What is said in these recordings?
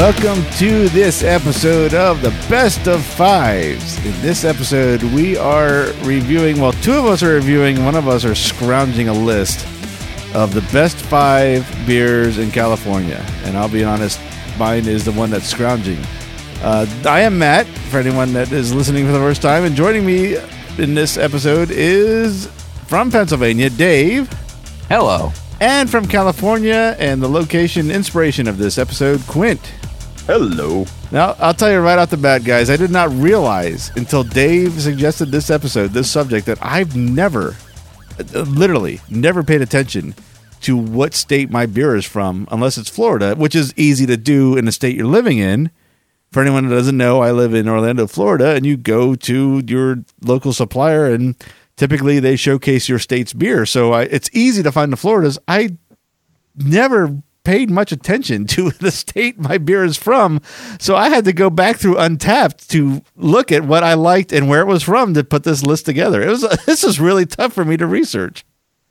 Welcome to this episode of the Best of Fives. In this episode, we are reviewing, well, two of us are reviewing, one of us are scrounging a list of the best five beers in California. And I'll be honest, mine is the one that's scrounging. Uh, I am Matt, for anyone that is listening for the first time, and joining me in this episode is from Pennsylvania, Dave. Hello. And from California, and the location inspiration of this episode, Quint. Hello. Now, I'll tell you right off the bat, guys, I did not realize until Dave suggested this episode, this subject, that I've never, literally, never paid attention to what state my beer is from, unless it's Florida, which is easy to do in the state you're living in. For anyone that doesn't know, I live in Orlando, Florida, and you go to your local supplier, and typically they showcase your state's beer. So I, it's easy to find the Floridas. I never paid much attention to the state my beer is from. So I had to go back through Untappd to look at what I liked and where it was from to put this list together. It was this is really tough for me to research.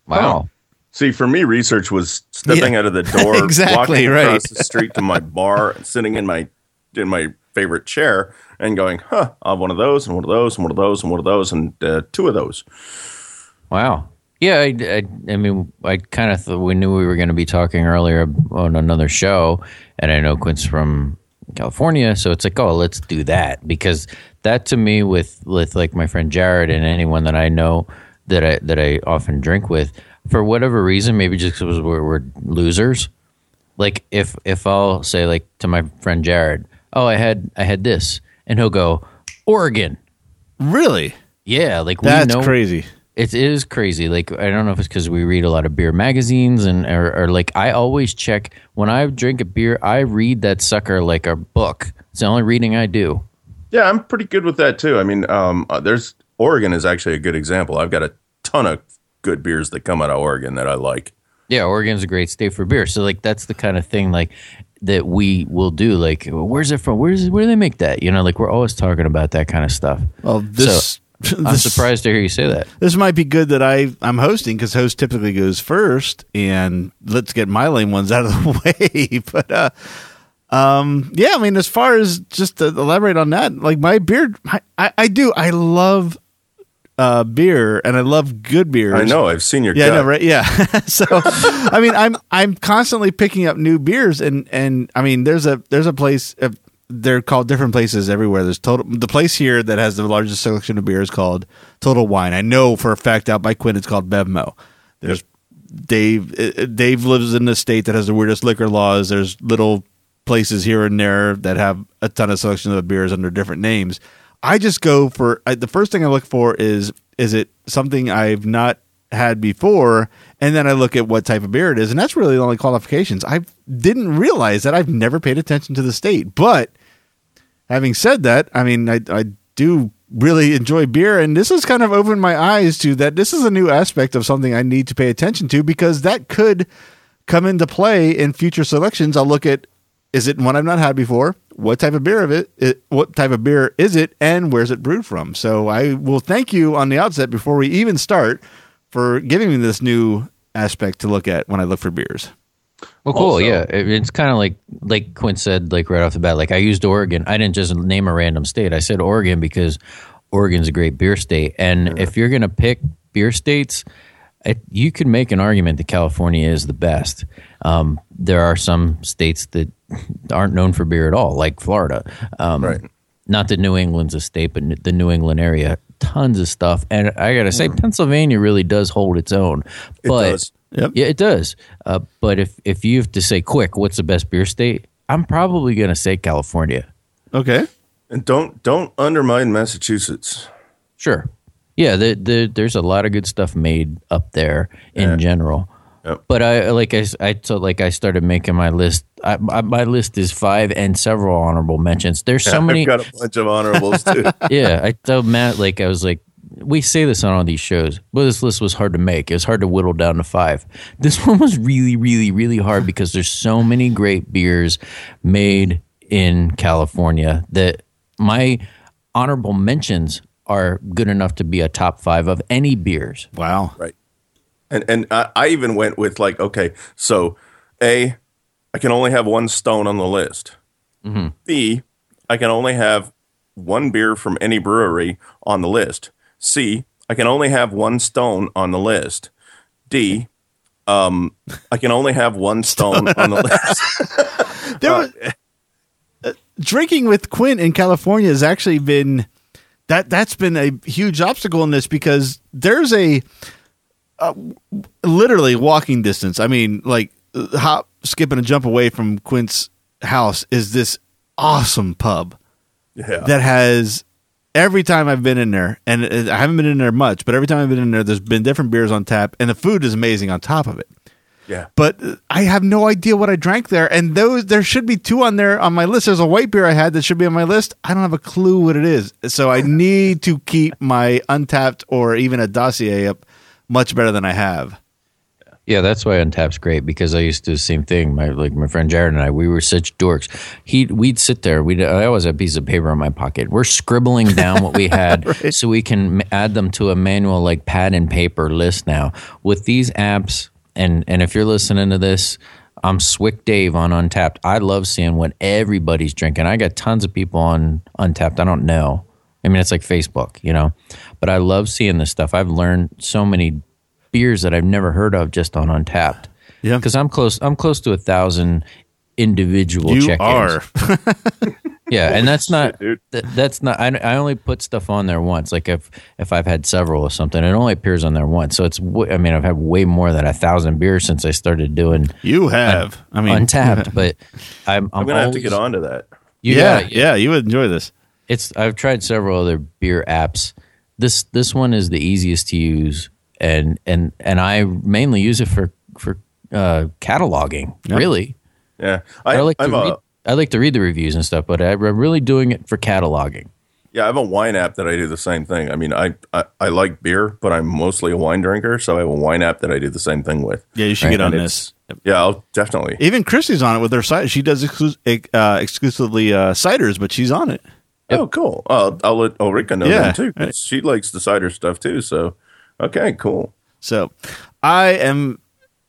Wow. See, for me, research was stepping Yeah. out of the door, Exactly, walking right. across the street to my bar, sitting in my in my favorite chair, and going, "Huh, I'll have one of those, and one of those, and one of those, and one of those, and uh, two of those." Wow. Yeah, I, I, I mean, I kind of thought we knew we were going to be talking earlier on another show, and I know Quint's from California, so it's like, oh, let's do that because that to me, with with like my friend Jared and anyone that I know that I that I often drink with, for whatever reason, maybe just because we're, we're losers. Like if if I'll say like to my friend Jared, oh, I had I had this, and he'll go Oregon. Really? Yeah, like we That's know crazy. It is crazy. Like I don't know if it's because we read a lot of beer magazines and or, or like I always check when I drink a beer. I read that sucker like a book. It's the only reading I do. Yeah, I'm pretty good with that too. I mean, um, uh, there's Oregon is actually a good example. I've got a ton of good beers that come out of Oregon that I like. Yeah, Oregon's a great state for beer. So like that's the kind of thing like that we will do. Like where's it from? Where's where do they make that? You know, like we're always talking about that kind of stuff. Well, this, I'm this surprised to hear you say that. This might be good that I I'm hosting because host typically goes first, and let's get my lame ones out of the way. but uh, um, yeah, I mean, as far as just to elaborate on that, like my beer, I, I, I do, I love uh beer and I love good beer. I know. I've seen your Yeah, I gut. know, right? Yeah. so, I mean, I'm I'm constantly picking up new beers, and and I mean, there's a there's a place. Uh, they're called different places everywhere. There's total. The place here that has the largest selection of beer is called Total Wine. I know for a fact out by Quint, it's called Bevmo. There's Dave. uh, Dave lives in a state that has the weirdest liquor laws. There's little places here and there that have a ton of selection of beers under different names. I just go for I, the first thing I look for is is it something I've not had before, and then I look at what type of beer it is, and that's really the only qualifications. I didn't realize that I've never paid attention to the state, but having said that, I mean I I do really enjoy beer, and this has kind of opened my eyes to that. This is a new aspect of something I need to pay attention to because that could come into play in future selections. I'll look at is it one I've not had before? What type of beer of it, it? What type of beer is it, and where's it brewed from? So I will thank you on the outset before we even start for giving me this new aspect to look at when I look for beers. Well, cool. Also- yeah, It- it's kind of like like Quint said, like right off the bat. Like I used Oregon. I didn't just name a random state. I said Oregon because Oregon's a great beer state. And if you're gonna pick beer states, it, you could make an argument that California is the best. Um, there are some states that aren't known for beer at all, like Florida. Um, Right. Not that New England's a state, but the New England area, tons of stuff. And I gotta say, Pennsylvania really does hold its own. It but does. Yep. yeah, it does. Uh, but if if you have to say quick, what's the best beer state? I'm probably going to say California. Okay. And don't don't undermine Massachusetts. Sure. Yeah, the, the, there's a lot of good stuff made up there in Yeah. general. Yep. But I like I, s- I so like I started making my list. I, my, my list is five and several honorable mentions. There's so many. I've got a bunch of honorables too. yeah, I told Matt like I was like, we say this on all these shows, but this list was hard to make. It was hard to whittle down to five. This one was really, really, really hard because there's so many great beers made in California that my honorable mentions are good enough to be a top five of any beers. Wow. Right. And and I, I even went with like, okay, so A, I can only have one stone on the list. Mm-hmm. B, I can only have one beer from any brewery on the list. C, I can only have one stone on the list. D, um, I can only have one stone on the list. There was, uh, drinking with Quint in California has actually been that that's been a huge obstacle in this because there's a uh, literally walking distance. I mean, like uh, hop, skip, and a jump away from Quint's house is this awesome pub Yeah. that has every time I've been in there, and I haven't been in there much, but every time I've been in there, there's been different beers on tap, and the food is amazing on top of it yeah. but uh, I have no idea what I drank there. And those there should be two on there on my list. There's a white beer I had that should be on my list. I don't have a clue what it is, so I need to keep my Untappd or even a dossier up much better than I have. Yeah, that's why Untappd's great because I used to do the same thing. My like my friend Jared and I, we were such dorks. He we'd sit there. We I always had a piece of paper in my pocket. We're scribbling down what we had so we can add them to a manual like pad and paper list now with these apps. And and if you're listening to this, I'm Swick Dave on Untappd. I love seeing what everybody's drinking. I got tons of people on Untappd. I don't know. I mean, it's like Facebook, you know. But I love seeing this stuff. I've learned so many beers that I've never heard of just on Untappd. Yeah. because I'm close. I'm close to a thousand individual You check-ins. are. yeah, and that's not dude. th- that's not. I, I only put stuff on there once. Like if if I've had several or something, it only appears on there once. So it's. I mean, I've had way more than a thousand beers since I started doing You have. I mean, Untappd. But I'm. I'm, I'm gonna have to always- get onto that. You yeah, gotta- yeah, you would enjoy this. it's I've tried several other beer apps. This this one is the easiest to use, and and and I mainly use it for for uh, cataloging. Really, Yeah. I, I, like to I'm read, a, I like to read the reviews and stuff, but I, I'm really doing it for cataloging. yeah, I have a wine app that I do the same thing. I mean, I, I, I like beer, but I'm mostly a wine drinker, so I have a wine app that I do the same thing with. Yeah, you should Right, get on and this. Yeah, I'll definitely. Even Christy's on it with her site. She does exclu- uh, exclusively uh, ciders, but she's on it. Oh, cool. Uh, I'll let Ulrika know Yeah, that too. 'cause right. She likes the cider stuff too. So, okay, cool. So, I am.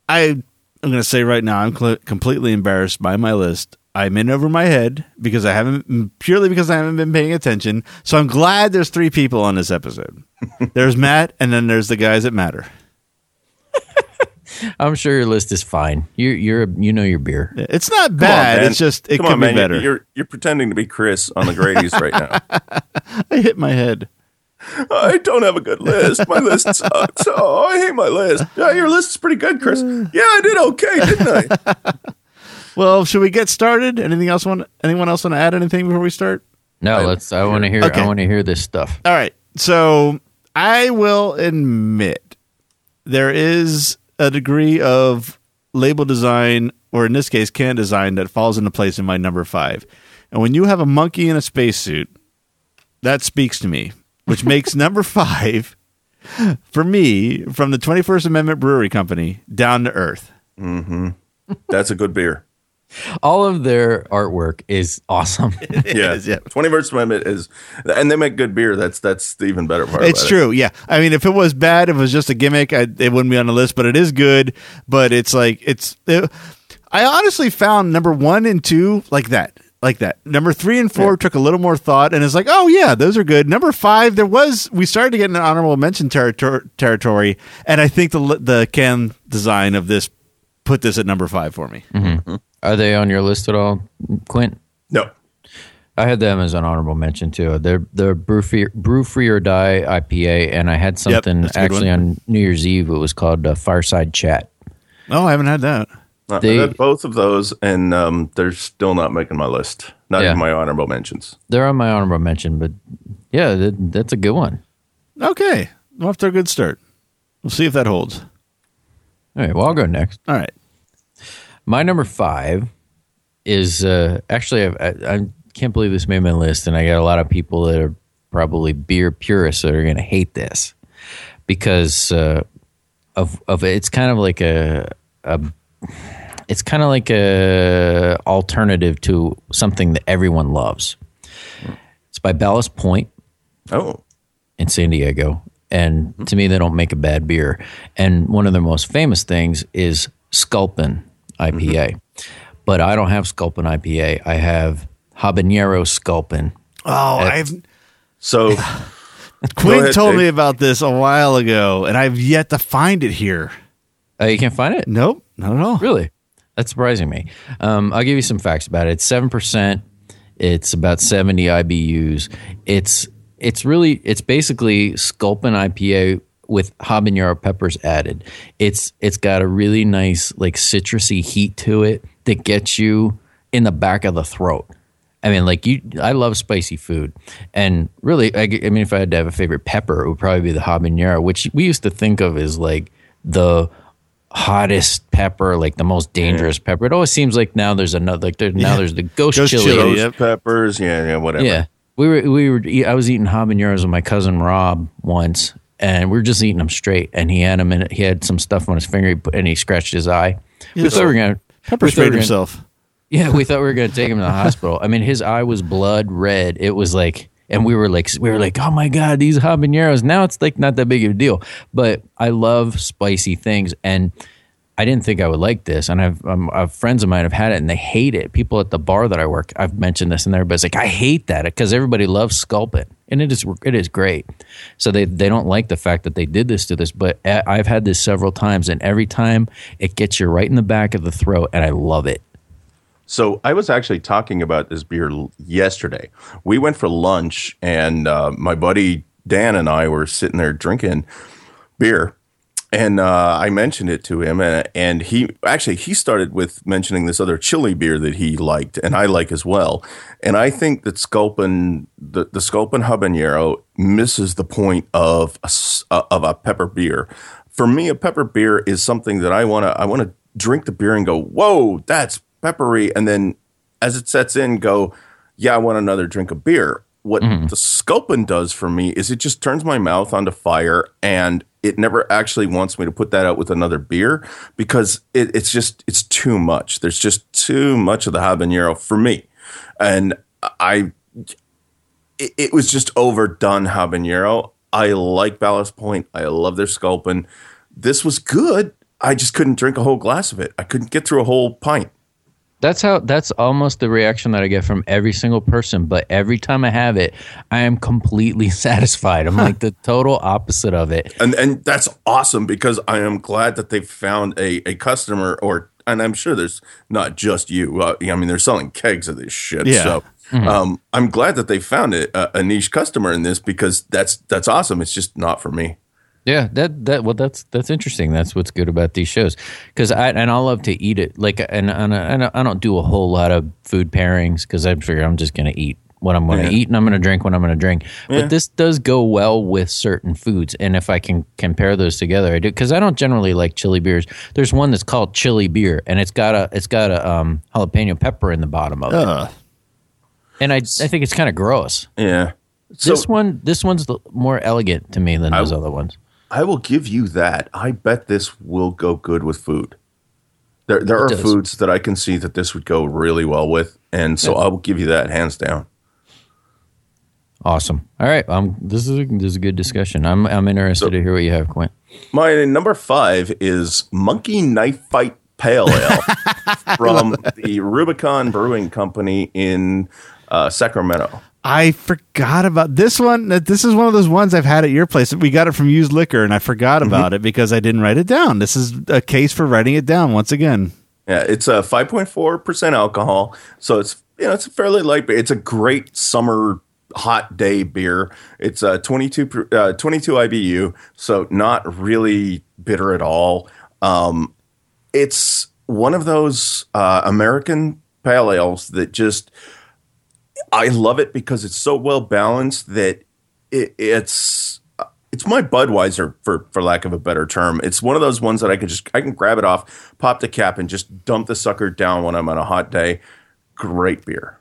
I I'm going to say right now, I'm cl- completely embarrassed by my list. I'm in over my head because I haven't purely because I haven't been paying attention. So I'm glad there's three people on this episode. there's Matt, and then there's the guys that matter. I'm sure your list is fine. You you're you know your beer. It's not Come on, bad. it's just it Come could on, be man. better. You're you're pretending to be Chris on the Grady's right now. I hit my head. I don't have a good list. My list sucks. Oh, I hate my list. Yeah, your list is pretty good, Chris. Yeah, I did okay, didn't I? Well, should we get started? Anything else? Want anyone else want to add anything before we start? No, let's. I want to hear. Okay. I want to hear this stuff. All right. So I will admit there is a degree of label design, or in this case, can design, that falls into place in my number five. And when you have a monkey in a spacesuit, that speaks to me, which makes number five for me from the 21st Amendment Brewery Company down to earth. Mm-hmm. That's a good beer. All of their artwork is awesome. Yeah, is, yeah. Twenty First Amendment is, and they make good beer. That's that's the even better part. It's about true. Yeah. I mean, if it was bad, if it was just a gimmick, I, it wouldn't be on the list, but it is good. But it's like, it's, it, I honestly found number one and two like that. Like that. Number three and four took a little more thought and it's like, oh, yeah, those are good. Number five, there was, we started to get an honorable mention territor- territory. And I think the, the can design of this put this at number five for me. Are they on your list at all, Quint? No, I had them as an honorable mention too. They're they're brew free, brew free or die IPA, and I had something that's a good actually one. on New Year's Eve. It was called uh, Fireside Chat. Oh, I haven't had that. They- I've had both of those, and um, they're still not making my list. Not Yeah. in my honorable mentions. They're on my honorable mention, but yeah, that, that's a good one. Okay. Well, after a good start. We'll see if that holds. All right, well I'll go next. All right. My number five is uh, actually I, I, I can't believe this made my list, and I got a lot of people that are probably beer purists that are going to hate this because uh, of of it's kind of like a, a it's kind of like a alternative to something that everyone loves. It's by Ballast Point Oh, in San Diego. And mm-hmm. to me, they don't make a bad beer. And one of their most famous things is Sculpin IPA. Mm-hmm. But I don't have Sculpin IPA. I have habanero sculpin. Oh, I've So Quint ahead, told Dave. me about this a while ago, and I've yet to find it here. Oh, you can't find it? Nope, not at all. Really? That's surprising me. Um, I'll give you some facts about it. It's seven percent. It's about seventy IBUs. It's it's really it's basically Sculpin IPA with habanero peppers added. It's it's got a really nice like citrusy heat to it that gets you in the back of the throat. I mean, like you, I love spicy food, and really, I mean, if I had to have a favorite pepper, it would probably be the habanero, which we used to think of as like the hottest pepper, like the most dangerous pepper. It always seems like now there's another, like there, now there's the ghost, Ghost chili. chili, ghost Yep. peppers, yeah, yeah, whatever. Yeah, we were we were. I was eating habaneros with my cousin Rob once, and we were just eating them straight. And he had them in. He had some stuff on his finger, and he scratched his eye. we thought we were gonna Pepper we thought we sprayed gonna- himself. yeah, we thought we were going to take him to the hospital. I mean, his eye was blood red. It was like, and we were like, we were like, oh my god, these habaneros. Now it's like not that big of a deal. But I love spicy things, and I didn't think I would like this. And I've, um, I've friends of mine have had it, and they hate it. People at the bar that I work, I've mentioned this, and everybody's like, I hate that because everybody loves sculpin, and it is it is great. So they they don't like the fact that they did this to this, but I- I've had this several times, and every time it gets you right in the back of the throat, and I love it. So I was actually talking about this beer yesterday. We went for lunch, and uh, my buddy Dan and I were sitting there drinking beer, and uh, I mentioned it to him, and, and he actually he started with mentioning this other chili beer that he liked, and I like as well. And I think that Sculpin, the, the Sculpin Habanero, misses the point of a, uh, of a pepper beer. For me, a pepper beer is something that I want to I want to drink the beer and go, whoa, that's peppery, and then as it sets in, go, yeah, I want another drink of beer. What mm-hmm. the Sculpin does for me is it just turns my mouth onto fire and it never actually wants me to put that out with another beer because it, it's just, it's too much. There's just too much of the habanero for me. And I, it, it was just overdone habanero. I like Ballast Point. I love their Sculpin. This was good. I just couldn't drink a whole glass of it. I couldn't get through a whole pint. That's how. That's almost the reaction that I get from every single person. But every time I have it, I am completely satisfied. I'm like the total opposite of it. and and that's awesome because I am glad that they found a a customer or and I'm sure there's not just you. Uh, I mean, they're selling kegs of this shit. Yeah. So um, I'm glad that they found it a, a niche customer in this because that's that's awesome. It's just not for me. Yeah, that that well, that's that's interesting. That's what's good about these shows because I and I love to eat it. Like and and, and I don't do a whole lot of food pairings because I figure I'm just gonna eat what I'm gonna Yeah. eat and I'm gonna drink what I'm gonna drink. But this does go well with certain foods, and if I can compare those together, I do because I don't generally like chili beers. There's one that's called chili beer, and it's got a it's got a um, jalapeno pepper in the bottom of it, Uh, and I I think it's kind of gross. Yeah. So this one this one's the- more elegant to me than those I- other ones. I will give you that. I bet this will go good with food. There there are does. foods that I can see that this would go really well with, and so I will give you that hands down. Awesome. All right. Um, this is a, this is a good discussion. I'm I'm interested to hear what you have, Quint. My number five is Monkey Knife Fight Pale Ale from the Rubicon Brewing Company in uh, Sacramento. I forgot about this one. This is one of those ones I've had at your place. We got it from used liquor, and I forgot about it because I didn't write it down. This is a case for writing it down once again. Yeah, it's a 5.4% alcohol, so it's you know it's a fairly light beer. It's a great summer hot day beer. It's a 22 uh, 22 IBU, so not really bitter at all. Um, it's one of those uh, American pale ales that just I love it because it's so well balanced that it, it's it's my Budweiser for for lack of a better term. It's one of those ones that I can just I can grab it off, pop the cap, and just dump the sucker down when I'm on a hot day. Great beer.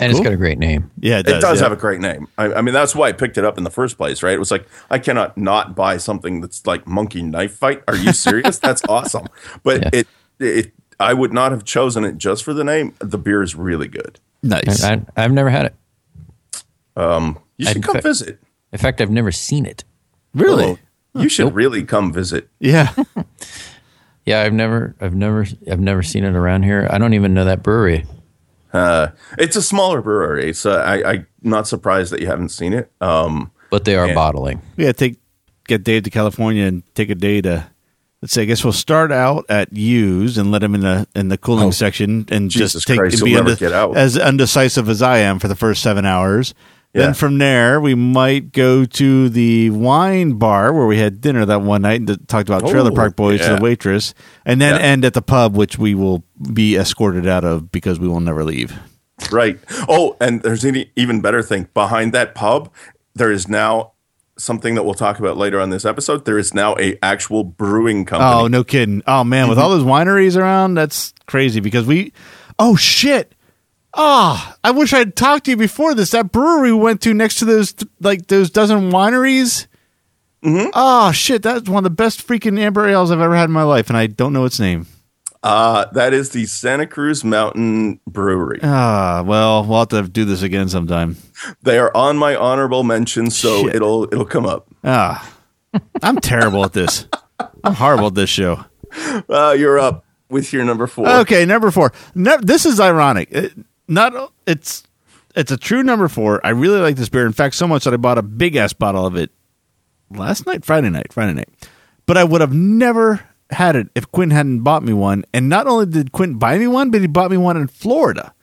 And it's got a great name. Yeah, it It does. does yeah. have a great name. I, I mean, that's why I picked it up in the first place, right? It was like I cannot not buy something that's like Monkey Knife Fight. Are you serious? that's awesome. But Yeah. it it I would not have chosen it just for the name. The beer is really good. Nice. I, I've never had it. You should I'd come fit- visit. In fact, I've never seen it. really? Oh, you should really come visit. Yeah. Yeah, I've never, I've never, I've never seen it around here. I don't even know that brewery. Uh, it's a smaller brewery, so I, I'm not surprised that you haven't seen it. Um, But they are Yeah. bottling. Yeah, take get Dave to California and take a day to. Let's say, I guess we'll start out at U's and let him in the in the cooling Oh, section and Jesus just take Christ, and be unde- get out. as undecisive as I am for the first seven hours. Yeah. Then from there, we might go to the wine bar where we had dinner that one night and talked about Trailer Oh, Park Boys to the waitress, and then Yeah. end at the pub, which we will be escorted out of because we will never leave. Right. Oh, and there's an even better thing. Behind that pub, there is now something that we'll talk about later on this episode. There is now a actual brewing company. Oh, no kidding. Oh man, with all those wineries around, that's crazy because we Oh shit. Ah, I wish I'd talked to you before this. That brewery we went to next to those like those dozen wineries. Mm-hmm. Oh shit, that's one of the best freaking amber ales I've ever had in my life, and I don't know its name. Uh, that is the Santa Cruz Mountain Brewery. Ah, well, we'll have to do this again sometime. They are on my honorable mention, so Shit. it'll it'll come up. Ah, I'm terrible at this. I'm horrible at this show. Uh, you're up with your number four. Okay, number four. Ne- this is ironic. It, not it's it's a true number four. I really like this beer. In fact, so much that I bought a big ass bottle of it last night, Friday night, Friday night. But I would have never had it if Quint hadn't bought me one. And not only did Quint buy me one, but he bought me one in Florida.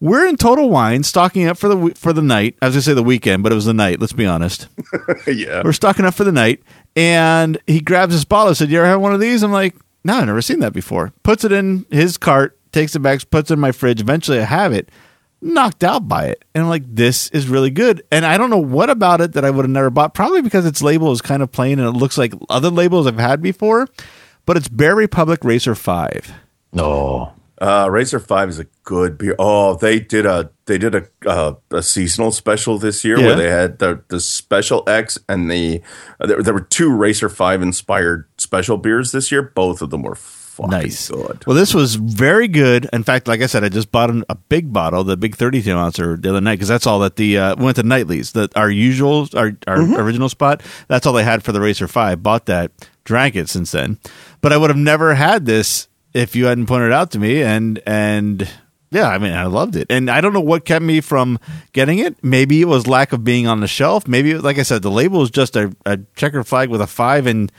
We're in Total Wine, stocking up for the for the night. I was gonna say the weekend, but it was the night. Let's be honest. yeah. We're stocking up for the night, and he grabs his bottle. Said, "You ever had one of these?" I'm like, "No, I've never seen that before." Puts it in his cart, takes it back, puts it in my fridge. Eventually, I have it. Knocked out by it, and I'm like, "This is really good." And I don't know what about it that I would have never bought. Probably because its label is kind of plain and it looks like other labels I've had before. But it's Bear Republic Racer Five. Oh, Uh, Racer Five is a good beer. Oh, they did a they did a uh, a seasonal special this year Yeah. where they had the the Special X and the uh, there, there were two Racer Five inspired special beers this year. Both of them were fucking Nice. good. Well, this was very good. In fact, like I said, I just bought an, a big bottle, the big 32 ouncer, the other night because that's all that the uh, we went to Knightley's, the our usual, our our original spot. That's all they had for the Racer Five. Bought that, drank it since then, but I would have never had this if you hadn't pointed it out to me. And and yeah, I mean, I loved it, and I don't know what kept me from getting it. Maybe it was lack of being on the shelf. Maybe, like I said, the label is just a, a checker flag with a five and.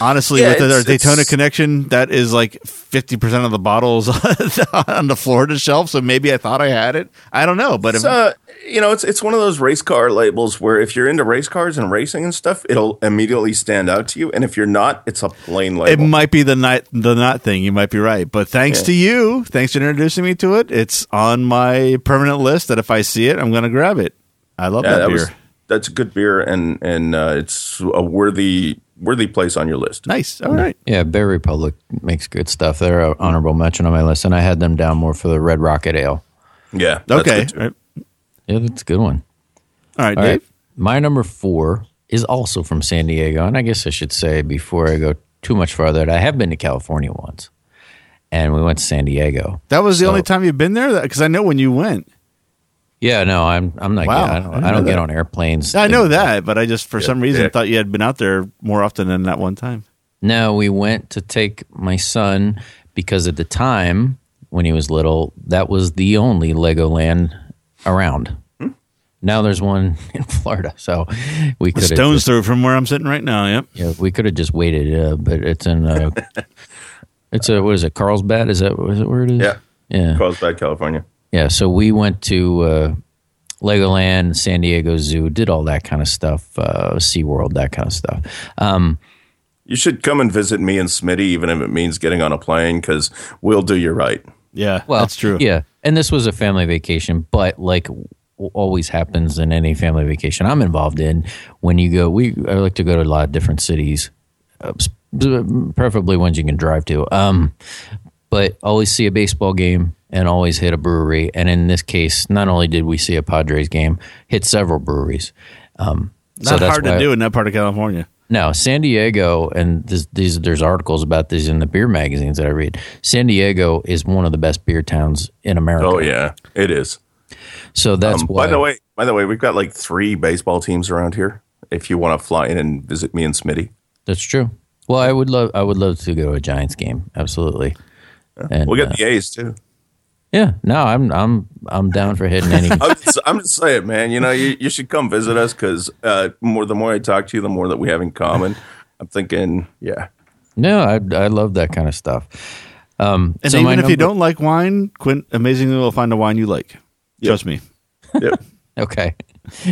Honestly, Yeah, with the, our Daytona connection, that is like fifty percent of the bottles on the Florida shelf. So maybe I thought I had it. I don't know, but if, uh, you know, it's it's one of those race car labels where if you're into race cars and racing and stuff, it'll immediately stand out to you, and if you're not, it's a plain label. it might be the night the not thing. You might be right, but thanks Yeah. to you, thanks for introducing me to it. It's on my permanent list that if I see it, I'm going to grab it. I love yeah, that, that beer. was that's a good beer, and and uh, it's a worthy worthy place on your list. nice. All right. yeah. Bear Republic makes good stuff. They're an honorable mention on my list, and I had them down more for the Red Rocket Ale. Yeah. that's Okay. good too. All right. Yeah, that's a good one. All right, All Dave. right. My number four is also from San Diego. And I guess I should say before I go too much farther, that I have been to California once. And we went to San Diego. That was the So- only time you've been there because I know when you went. Yeah, no, I'm I'm not Wow, I I don't, didn't I don't get on airplanes. I know that, but I just for some reason yeah. thought you had been out there more often than that one time. No, we went to take my son because at the time when he was little, that was the only Legoland around. Hmm? Now there's one in Florida, so we could have Stones just, throw from where I'm sitting right now. Yep. yeah, we could have just waited, uh, but it's in uh, it's a what is it, Carlsbad? Is that is it where it is? Yeah. yeah, Carlsbad, California. Yeah. So we went to uh, Legoland, San Diego Zoo, did all that kind of stuff, uh, SeaWorld, that kind of stuff. Um, You should come and visit me and Smitty, even if it means getting on a plane, because we'll do you right. Yeah, Well, that's true. Yeah, and this was a family vacation, but like always happens in any family vacation I'm involved in, when you go, we I like to go to a lot of different cities, uh, preferably ones you can drive to. Um, but always see a baseball game and always hit a brewery. And in this case, not only did we see a Padres game, hit several breweries. Um, Not hard to do in that part of California. No, San Diego, and this, these there's articles about these in the beer magazines that I read. San Diego is one of the best beer towns in America. Oh yeah, it is. So that's Um, why. by the way, by the way, we've got like three baseball teams around here. If you want to fly in and visit me and Smitty, that's true. Well, I would love I would love to go to a Giants game. Absolutely. And we'll uh, get the A's too. Yeah, no, I'm I'm I'm down for hitting any. I'm just, I'm just saying, man. You know, you, you should come visit us because uh, more the more I talk to you, the more that we have in common. I'm thinking, yeah, no, I I love that kind of stuff. Um, And so even if you don't like wine, Quint amazingly will find a wine you like. Trust me. yep. okay,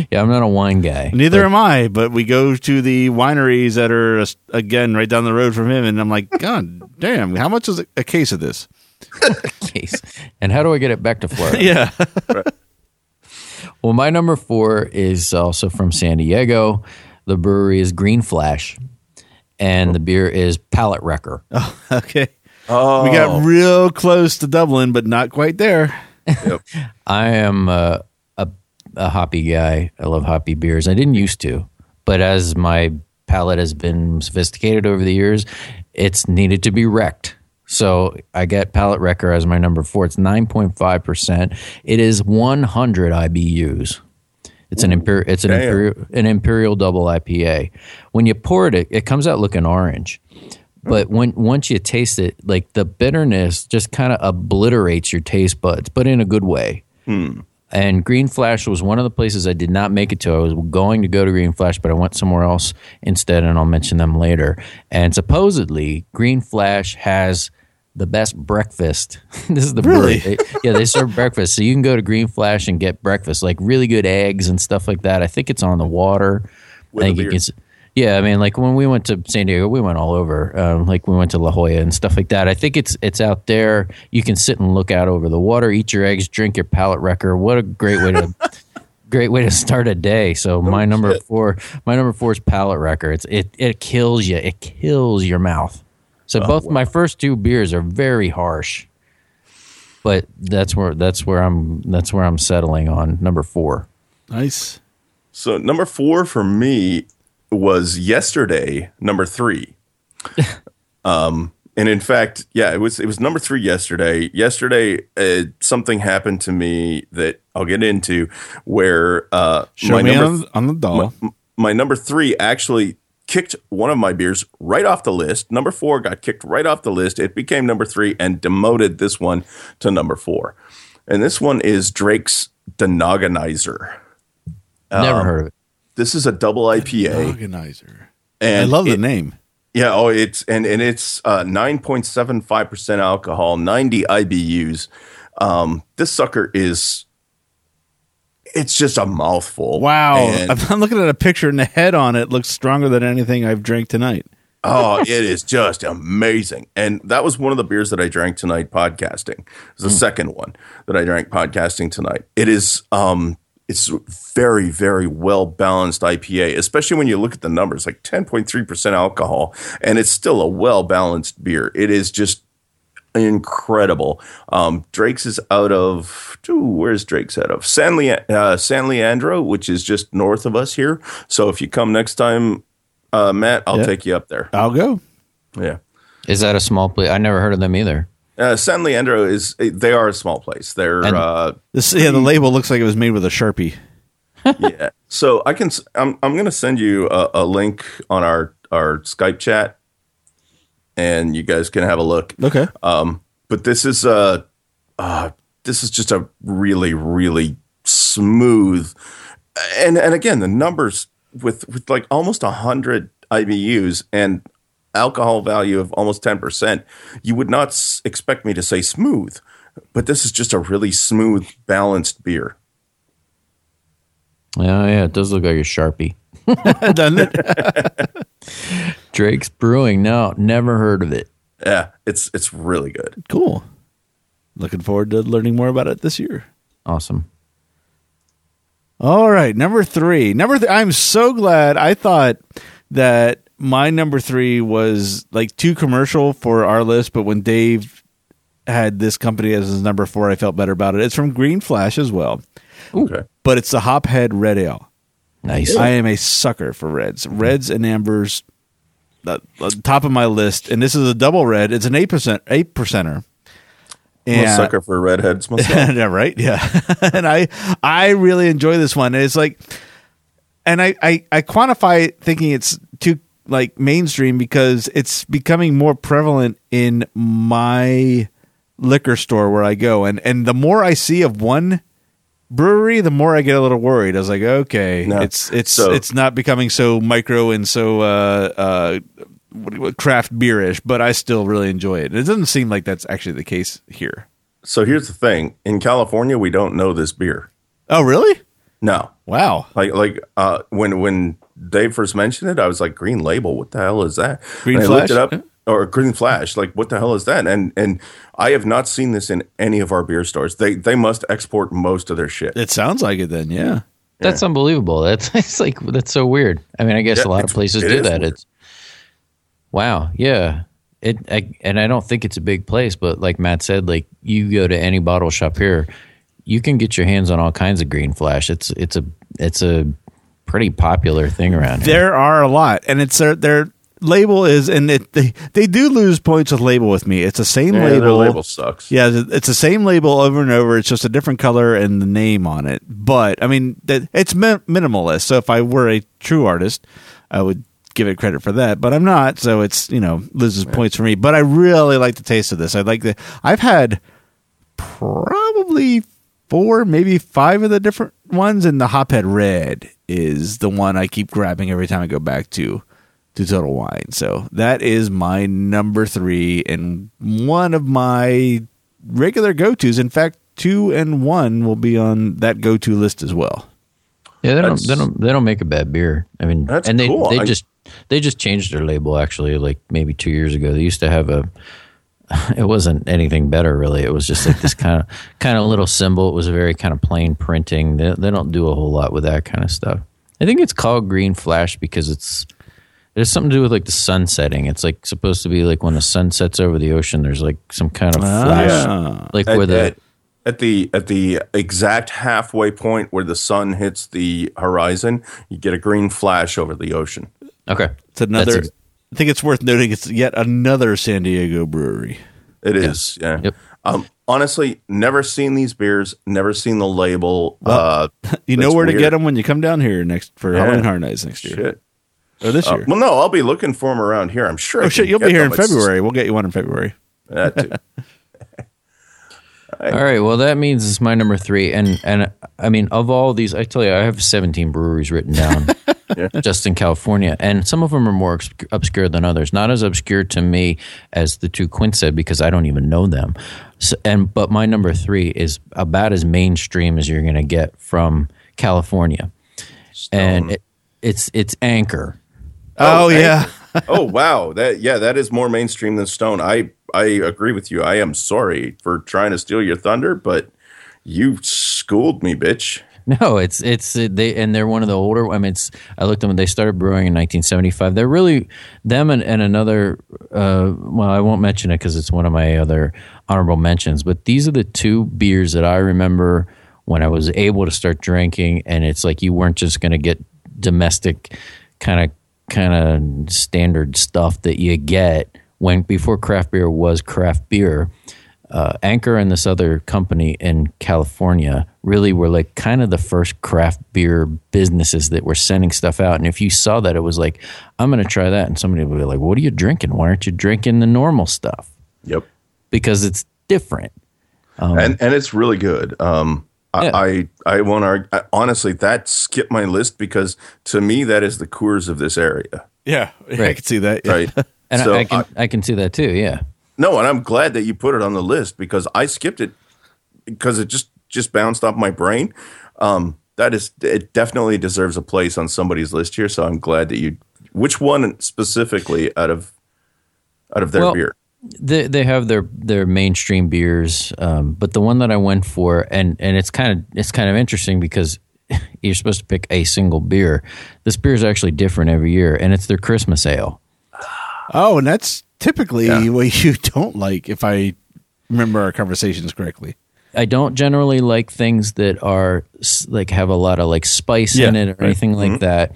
yeah, I'm not a wine guy. Neither am I, but we go to the wineries that are again right down the road from him, and I'm like, God damn, how much is a, a case of this? case. And how do I get it back to Florida? Yeah, Well, my number four is also from San Diego. The brewery is Green Flash, and the beer is Palate Wrecker. okay. Oh, We got real close to Dublin, but not quite there. I am uh, a a hoppy guy. I love hoppy beers. I didn't used to, but as my palate has been sophisticated over the years, it's needed to be wrecked. So I get Palate Wrecker as my number four. It's nine point five percent. It is one hundred IBUs. It's an imperial. It's an imperial. An imperial double IPA. When you pour it, it, it comes out looking orange. But hmm. when once you taste it, like the bitterness just kind of obliterates your taste buds, but in a good way. Hmm. And Green Flash was one of the places I did not make it to. I was going to go to Green Flash, but I went somewhere else instead, and I'll mention them later. And supposedly, Green Flash has the best breakfast. this is the Really? They- yeah, they serve breakfast, so you can go to Green Flash and get breakfast, like really good eggs and stuff like that. I think it's on the water. With I think you beer. can yeah, I mean, like when we went to San Diego, we went all over. Um, like we went to La Jolla and stuff like that. I think it's it's out there. You can sit and look out over the water, eat your eggs, drink your palate wrecker. What a great way to great way to start a day. So my number shit. four, my number four is palate wrecker. It's it it kills you. It kills your mouth. So both my first two beers are very harsh, but that's where that's where I'm that's where I'm settling on number four. Nice. So number four for me was yesterday. Number three. um, and in fact, yeah, it was it was number three yesterday. Yesterday, uh, something happened to me that I'll get into where uh, Show my me number on, on the doll. my number three actually kicked one of my beers right off the list. Number four got kicked right off the list. It became number three and demoted this one to number four. And this one is Drake's Denogonizer. Never heard of it. This is a double IPA. Organizer. And I love the name. Yeah, oh, it's and and it's uh, nine point seven five percent alcohol, ninety IBUs. Um, this sucker is. It's just a mouthful. Wow. And- I'm looking at a picture and the head on it looks stronger than anything I've drank tonight. oh, it is just amazing. And that was one of the beers that I drank tonight podcasting. It's the second one that I drank podcasting tonight. It is um it's very, very well balanced IPA, especially when you look at the numbers, like 10.3% alcohol, and it's still a well balanced beer. It is just incredible. Um, Drake's is out of, ooh, where's Drake's out of? San, Le- uh, San Leandro, which is just north of us here. So if you come next time, uh, Matt, I'll Yeah. take you up there. I'll go. Yeah. Is that a small place? I never heard of them either. Uh, San Leandro is they are a small place. They're And- uh, This yeah, the label looks like it was made with a sharpie. yeah. So I can s- I'm I'm going to send you a, a link on our our Skype chat, and you guys can have a look. Okay. Um, but this is uh, uh this is just a really really smooth, and and again the numbers with with like almost a hundred IBUs and alcohol value of almost ten percent. You would not s- expect me to say smooth, but this is just a really smooth, balanced beer. Yeah, yeah, it does look like a sharpie. Doesn't it? Drake's Brewing. No, never heard of it. Yeah, it's it's really good. Cool. Looking forward to learning more about it this year. Awesome. All right, number three. Number th- I'm so glad. I thought that my number three was like too commercial for our list, but when Dave had this company as his number four, I felt better about it. It's from Green Flash as well, Okay. but it's the Hophead Red Ale. Nice. I am a sucker for reds, reds and ambers. The, the uh, top of my list, and this is a double red. It's an eight percent, eight percenter. I'm a sucker for redheads myself. yeah, right. Yeah, and I I really enjoy this one. And it's like, and I, I I quantify thinking it's too like mainstream because it's becoming more prevalent in my liquor store where I go, and and the more I see of one brewery, the more I get a little worried. I was like, okay, No. it's it's So- it's not becoming so micro and so uh, uh, what, do you- what, craft beerish, but I still really enjoy it. It doesn't seem like that's actually the case here. So here's the thing: in California, we don't know this beer. Oh, really? No, Wow. like like uh, when when Dave first mentioned it, I was like, "Green Label, what the hell is that?" Green and I looked it up, or Green Flash, like what the hell is that? And and I have not seen this in any of our beer stores. They they must export most of their shit. It sounds like it then, yeah. That's unbelievable. That's it's like that's so weird. I mean, I guess Yeah, a lot of places do that. weird. It's wow, yeah. It I, and I don't think it's a big place, but like Matt said, like you go to any bottle shop here, you can get your hands on all kinds of green flash. It's it's a it's a pretty popular thing around here. There are a lot, and it's their their label is, and it they they do lose points with label with me. It's the same Yeah, their label. label sucks. Yeah, it's the same label over and over. It's just a different color and the name on it. But I mean, that it's minimalist. So if I were a true artist, I would give it credit for that. But I'm not, so it's you know loses points for me. But I really like the taste of this. I like the. I've had probably four, maybe five of the different ones, and the Hophead Red is the one I keep grabbing every time I go back to to Total Wine. So that is my number three and one of my regular go tos. In fact, two and one will be on that go to list as well. Yeah, they don't, That's- they don't they don't make a bad beer. I mean, That's and they cool. they I- just they just changed their label actually like maybe 2 years ago. They used to have a it wasn't anything better really. It was just like this kind of kind of little symbol. It was a very kind of plain printing. They they don't do a whole lot with that kind of stuff. I think it's called Green Flash because it's there's something to do with like the sun setting. It's like supposed to be like when the sun sets over the ocean. There's like some kind of flash, Ah. like At, where the at, at the at the exact halfway point where the sun hits the horizon, you get a green flash over the ocean. okay. It's another. ex- I think it's worth noting. It's yet another San Diego brewery. It is, yeah. Yep. Um, honestly, never seen these beers. Never seen the label. uh, You know That's where to get them when you come down here next for Yeah. Halloween Horror Nights next year shit. Or this Uh, year. well, no, I'll be looking for them around here. I'm sure. Oh shit! You'll be here in them. It's- February. We'll get you one in February. That too. All right. Well, that means it's my number three, and and I mean, of all these, I tell you, I have 17 breweries written down just in California, and some of them are more obscure than others. Not as obscure to me as the two Quint said because I don't even know them. So, and but my number three is about as mainstream as you're going to get from California, and it, it's it's Anchor. Oh, thank yeah. oh wow, that yeah, that is more mainstream than Stone. I I agree with you. I am sorry for trying to steal your thunder, but you schooled me, bitch. No, it's it's they and they're one of the older. I mean, it's I looked them. They started brewing in 1975. They're really them and, and another. Uh, well, I won't mention it because it's one of my other honorable mentions. But these are the two beers that I remember when I was able to start drinking, and it's like you weren't just going to get domestic kind of kind of standard stuff that you get when before craft beer was craft beer uh, Anchor and this other company in California really were like kind of the first craft beer businesses that were sending stuff out. And if you saw that, it was like, I'm going to try that. And somebody would be like, What are you drinking? Why aren't you drinking the normal stuff? Yep. Because it's different. and and it's really good. Um, Yeah. I I won't argue. I, honestly, that skipped my list because to me that is the Coors of this area, Yeah, I can see that. yeah. right? And so I, I can I, can see that too. Yeah. no, and I'm glad that you put it on the list because I skipped it because it just just bounced off my brain. Um, that is, it definitely deserves a place on somebody's list here. So I'm glad that you. Which one specifically out of out of their Well, beer? They they have their their mainstream beers, um, but the one that I went for, and and it's kind of it's kind of interesting because you're supposed to pick a single beer. This beer is actually different every year, and it's their Christmas ale. Oh, and that's typically Yeah. what you don't like, if I remember our conversations correctly. I don't generally like things that are like have a lot of like spice in it or anything like that.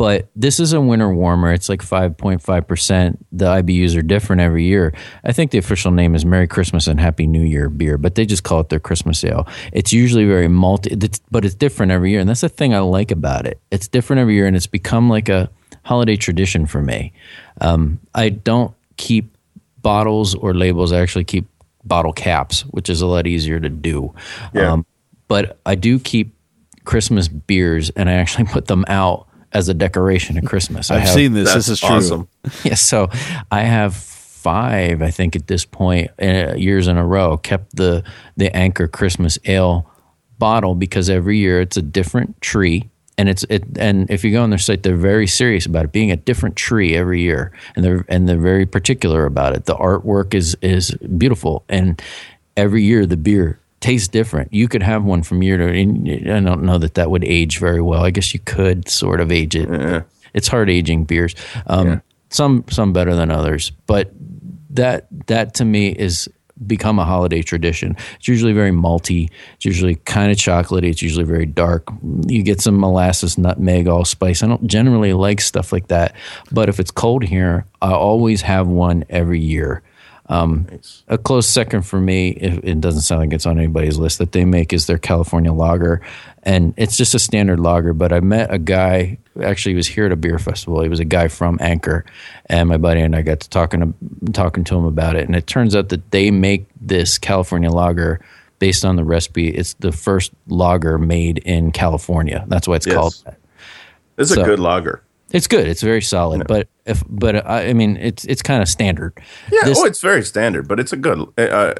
But this is a winter warmer. It's like 5.5%. The IBUs are different every year. I think the official name is Merry Christmas and Happy New Year beer, but they just call it their Christmas ale. It's usually very multi, it's, but it's different every year. And that's the thing I like about it. It's different every year and it's become like a holiday tradition for me. Um, I don't keep bottles or labels. I actually keep bottle caps, which is a lot easier to do. Yeah. Um, but I do keep Christmas beers, and I actually put them out as a decoration at Christmas. I I've have, seen this. That's This is true. awesome. yeah, so I have five, I think, at this point, uh, years in a row. Kept the the Anchor Christmas Ale bottle because every year it's a different tree, and it's it. And if you go on their site, they're very serious about it being a different tree every year, and they're and they're very particular about it. The artwork is is beautiful, and every year the beer tastes different. You could have one from year to. I don't know that that would age very well. I guess you could sort of age it. It's hard aging beers. Um, Some some better than others, but that that to me is become a holiday tradition. It's usually very malty. It's usually kind of chocolatey. It's usually very dark. You get some molasses, nutmeg, allspice. I don't generally like stuff like that, but if it's cold here, I always have one every year. Um, A close second for me, if it doesn't sound like it's on anybody's list, that they make is their California lager. And it's just a standard lager. But I met a guy, actually, he was here at a beer festival. He was a guy from Anchor. And my buddy and I got to talking to, talking to him about it. And it turns out that they make this California lager based on the recipe. It's the first lager made in California. That's why it's Yes. called that. It's a good lager. It's good. It's very solid. But if but I, I mean, it's it's kind of standard. Yeah, This- oh, it's very standard, but it's a good, uh,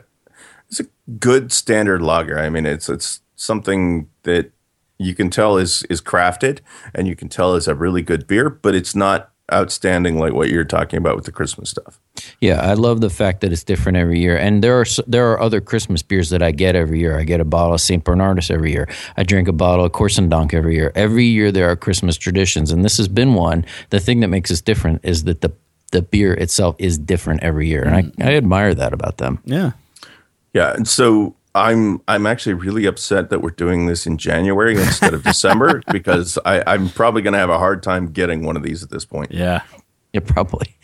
it's a good standard lager. I mean, it's it's something that you can tell is is crafted, and you can tell is a really good beer, but it's not outstanding like what you're talking about with the Christmas stuff. Yeah, I love the fact that it's different every year. And there are there are other Christmas beers that I get every year. I get a bottle of St. Bernardus every year. I drink a bottle of Corsendonk every year. Every year there are Christmas traditions, and this has been one. The thing that makes us different is that the the beer itself is different every year, and I, mm-hmm. I admire that about them. Yeah. Yeah, and so I'm I'm actually really upset that we're doing this in January instead of December because I, I'm probably going to have a hard time getting one of these at this point. Yeah. Yeah, probably.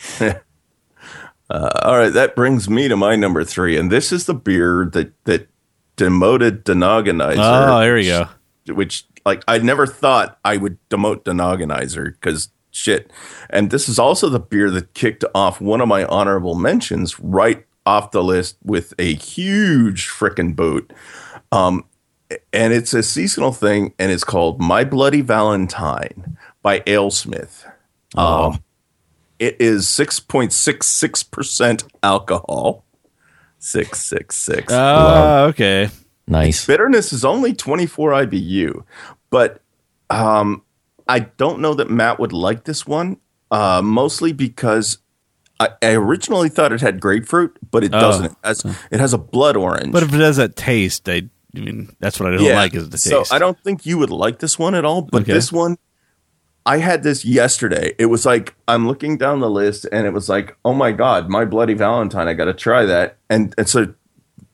All right, that brings me to my number three, and this is the beer that that demoted Denogginizer. Oh, there we go. Which, like, I never thought I would demote Denogginizer because shit. And this is also the beer that kicked off one of my honorable mentions right off the list with a huge frickin' boot. Um, and it's a seasonal thing, and it's called My Bloody Valentine by AleSmith. Um, it is 6.66% alcohol. 666. Oh, okay. Nice. Bitterness is only 24 IBU, but um, I don't know that Matt would like this one, uh, mostly because I, I originally thought it had grapefruit, but it Oh. doesn't. It has, it has a blood orange. But if it has that taste, I, I mean, that's what I don't like is the taste. So I don't think you would like this one at all, but Okay. this one, I had this yesterday. It was like I'm looking down the list, and it was like, oh my god, my bloody Valentine! I got to try that. And and so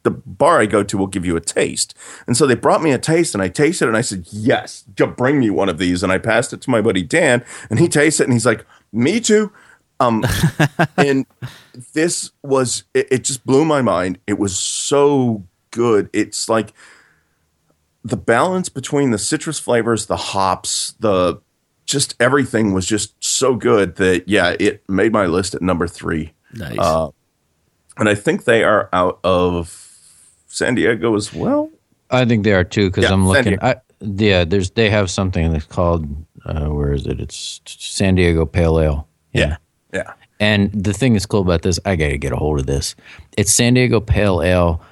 the bar I go to will give you a taste, and so they brought me a taste, and I tasted it, and I said, yes, bring me one of these, and I passed it to my buddy Dan, and he tasted, it, and he's like, me too. Um, and this was it, it just blew my mind. It was so good. It's like the balance between the citrus flavors, the hops, the just everything was just so good that yeah, it made my list at number three. nice. Uh, and I think they are out of San Diego as well. I think they are too because Yeah, I'm looking. I, yeah, there's they have something that's called uh, where is it? It's San Diego Pale Ale. Yeah. And the thing that's cool about this, I got to get a hold of this. It's San Diego Pale Ale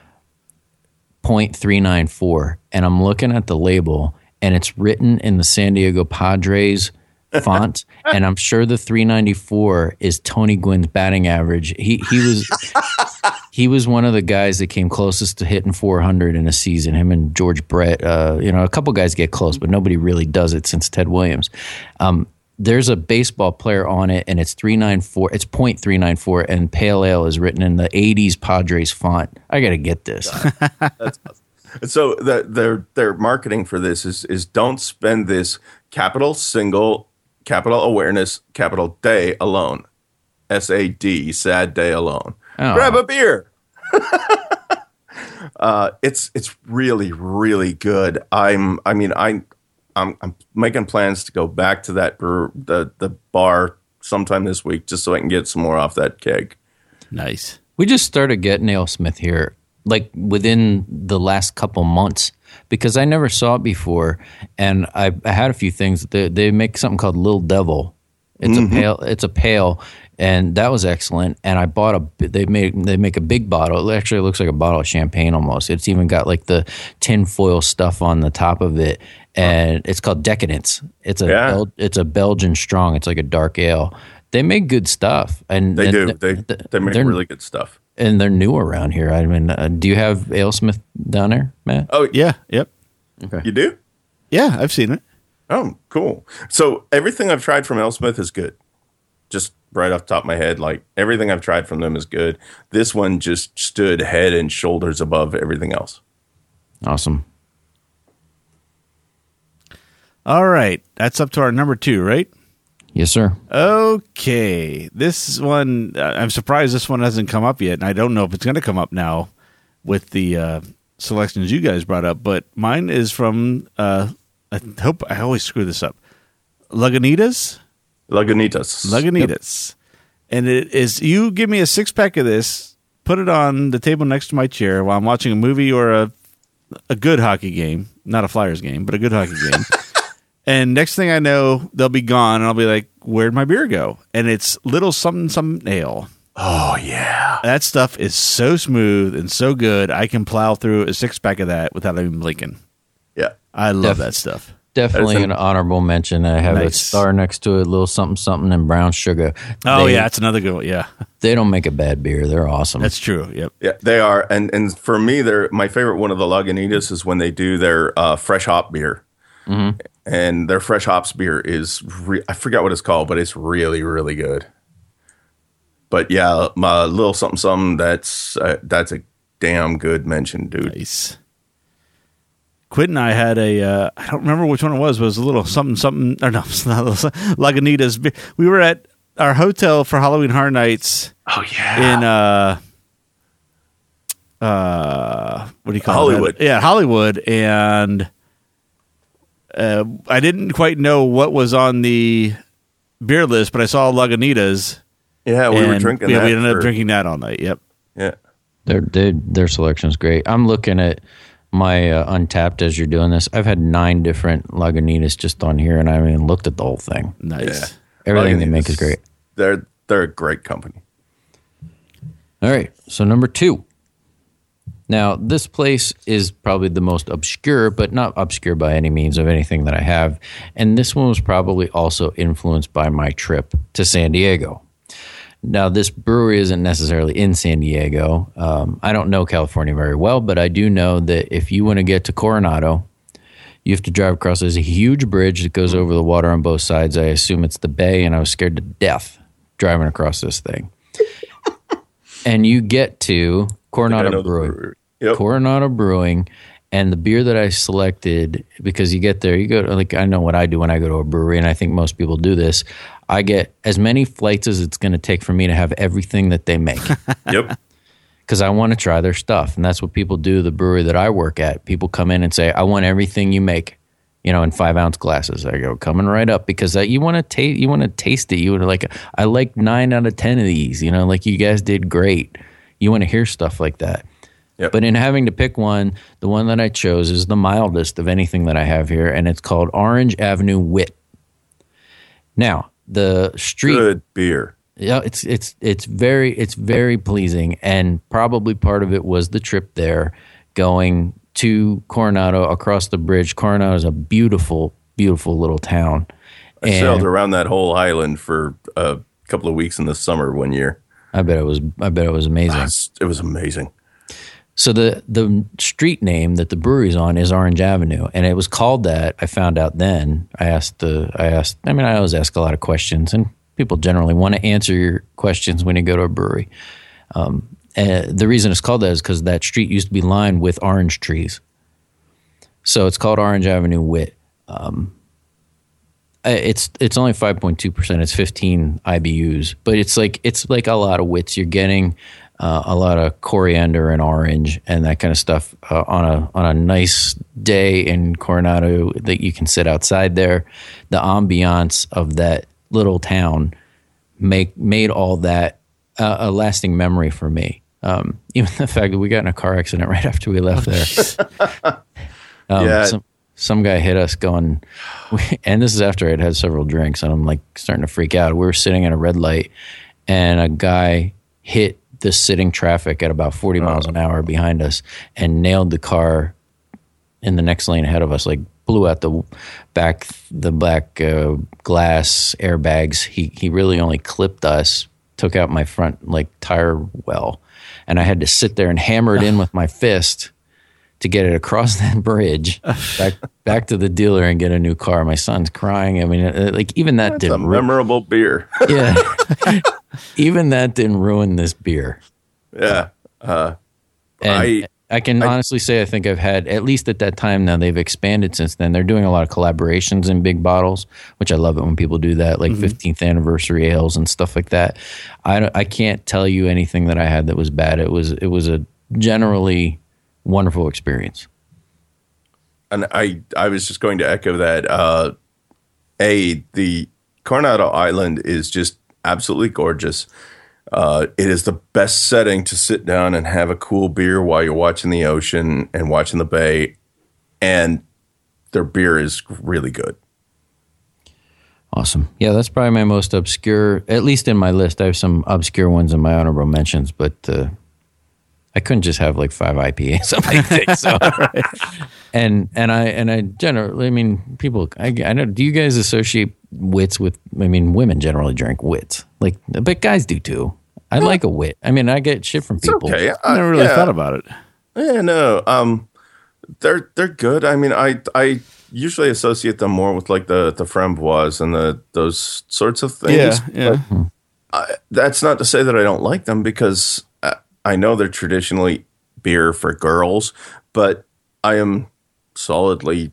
0.394. And I'm looking at the label, and it's written in the San Diego Padres font. and I'm sure the 394 is Tony Gwynn's batting average. He, he was. He was one of the guys that came closest to hitting 400 in a season. Him and George Brett, uh, you know, a couple guys get close, but nobody really does it since Ted Williams. Um, there's a baseball player on it, and it's 394. It's .394, and Pale Ale is written in the 80s Padres font. I got to get this. And so the, their their marketing for this is is don't spend this capital single capital awareness capital day alone. S A D sad day alone. Oh. Grab a beer. uh, it's it's really really good. I'm I mean I I'm I'm making plans to go back to that brew, the the bar sometime this week just so I can get some more off that keg. nice. we just started getting AleSmith here like within the last couple months because I never saw it before, and I, I had a few things. They, they make something called Little Devil. It's a mm-hmm. pale. It's a pale, and that was excellent. And I bought a. They make they make a big bottle. It actually looks like a bottle of champagne almost. It's even got like the tin foil stuff on the top of it, and it's called Decadence. It's a Yeah. Bel- it's a Belgian strong. It's like a dark ale. They make good stuff, and They and do. They they make really good stuff. and they're new around here. I mean, uh, do you have AleSmith down there, Matt? Oh, Yeah. Yep. Okay, you do? Yeah, I've seen it. Oh, cool. So everything I've tried from AleSmith is good. Just right off the top of my head, like everything I've tried from them is good. This one just stood head and shoulders above everything else. Awesome. All right. That's up to our number two, right? Yes, sir. Okay. This one, uh, I'm surprised this one hasn't come up yet. And I don't know if it's going to come up now with the uh, selections you guys brought up. But mine is from, uh, I hope I always screw this up. Lagunitas? Lagunitas. Lagunitas. And it is, you give me a six pack of this, put it on the table next to my chair while I'm watching a movie or a, a good hockey game, not a Flyers game, but a good hockey game. And next thing I know, they'll be gone, and I'll be like, "Where'd my beer go?" And it's little something something ale. oh yeah. That stuff is so smooth and so good. I can plow through a six pack of that without even blinking. Yeah. I love Def- that stuff. Definitely That's an an- honorable mention. I have a star next to it, a little something, something, and brown sugar. Oh They- yeah, that's another good one. Yeah, they don't make a bad beer. They're awesome. that's true. Yep. Yeah, they are. And and for me, they're my favorite one of the Lagunitas is when they do their uh, fresh hop beer. And their fresh hops beer is re- I forgot what it's called, but it's really really good. But yeah, my little something something that's uh, that's a damn good mention, dude. Nice. Quint and I had a uh, I don't remember which one it was, but it was a little something something or no, it's not Lagunitas. We were at our hotel for Halloween Horror Nights Oh yeah, in uh uh what do you call Hollywood. it? Yeah, Hollywood and uh, I didn't quite know what was on the beer list, but I saw Lagunitas. yeah, we were drinking. Yeah, that we ended up drinking that all night. Yep. Yeah, Their they, their selection's great. I'm looking at my uh, Untappd as you're doing this. I've had nine different Lagunitas just on here, and I haven't even looked at the whole thing. Nice. yeah. Everything they make is great. They're they're a great company. All right, so number two. Now, this place is probably the most obscure, but not obscure by any means of anything that I have. And this one was probably also influenced by my trip to San Diego. Now, this brewery isn't necessarily in San Diego. Um, I don't know California very well, but I do know that if you want to get to Coronado, you have to drive across. There's a huge bridge that goes over the water on both sides. I assume it's the bay, and I was scared to death driving across this thing. and you get to Coronado Brewing. brewery. Yep. Coronado Brewing, and the beer that I selected because you get there, you go like I know what I do when I go to a brewery, and I think most people do this. I get as many flights as it's going to take for me to have everything that they make yep. because I want to try their stuff, and that's what people do. The brewery that I work at, people come in and say, "I want everything you make." You know, in five ounce glasses. I go coming right up because you want to taste. You want to taste it. You want to like. I like nine out of ten of these. You know, like you guys did great. You want to hear stuff like that. Yep. But in having to pick one, the one that I chose is the mildest of anything that I have here, and it's called Orange Avenue Wit. Now, the street Good beer. yeah, it's it's it's very it's very pleasing, and probably part of it was the trip there, going to Coronado across the bridge. Coronado is a beautiful, beautiful little town. I sailed around that whole island for a couple of weeks in the summer one year. I bet it was I bet it was amazing. It was amazing. So the the street name that the brewery's on is Orange Avenue, and it was called that. I found out then. I asked the I asked. I mean, I always ask a lot of questions, and people generally want to answer your questions when you go to a brewery. Um, and the reason it's called that is because that street used to be lined with orange trees, so it's called Orange Avenue Wit. Um, it's it's only five point two percent. It's fifteen IBUs, but it's like it's like a lot of wits. You're getting uh, a lot of coriander and orange and that kind of stuff uh, on a on a nice day in Coronado that you can sit outside there. The ambiance of that little town make made all that uh, a lasting memory for me. Um, even the fact that we got in a car accident right after we left there. Um, Yeah. some, some guy hit us going, and this is after I'd had several drinks, and I'm like starting to freak out. We were sitting at a red light, and a guy hit the sitting traffic at about 40 miles an hour behind us and nailed the car in the next lane ahead of us, like blew out the back the back uh, glass airbags. He he really only clipped us, took out my front like tire well, and I had to sit there and hammer it in with my fist to get it across that bridge back back to the dealer and get a new car. My son's crying. I mean, uh, like even that a didn't ru- memorable beer. yeah, even that didn't ruin this beer. yeah. Uh, And I, I- can I- honestly say I think I've had at least at that time. Now they've expanded since then. They're doing a lot of collaborations in big bottles, which I love it when people do that, like 15th anniversary ales and stuff like that. I don't- I can't tell you anything that I had that was bad. It was it was a generally wonderful experience. and I I was just going to echo that. Uh, a the Coronado Island is just absolutely gorgeous. Uh, it is the best setting to sit down and have a cool beer while you're watching the ocean and watching the bay, and their beer is really good. Awesome. Yeah, that's probably my most obscure, at least in my list. I have some obscure ones in my honorable mentions, but uh, I couldn't just have like five IPAs my thing. So, and and I and I generally, I mean, people, I, I know. Do you guys associate wits with? I mean, women generally drink wits, like, but guys do too. I like a wit. I mean, I get shit from It's people. okay. I never really yeah. thought about it. Yeah, no. Um, they're they're good. I mean, I I usually associate them more with like the the framboise and the those sorts of things. Yeah, yeah. That's not to say that I don't like them because I, I know they're traditionally beer for girls, but I am solidly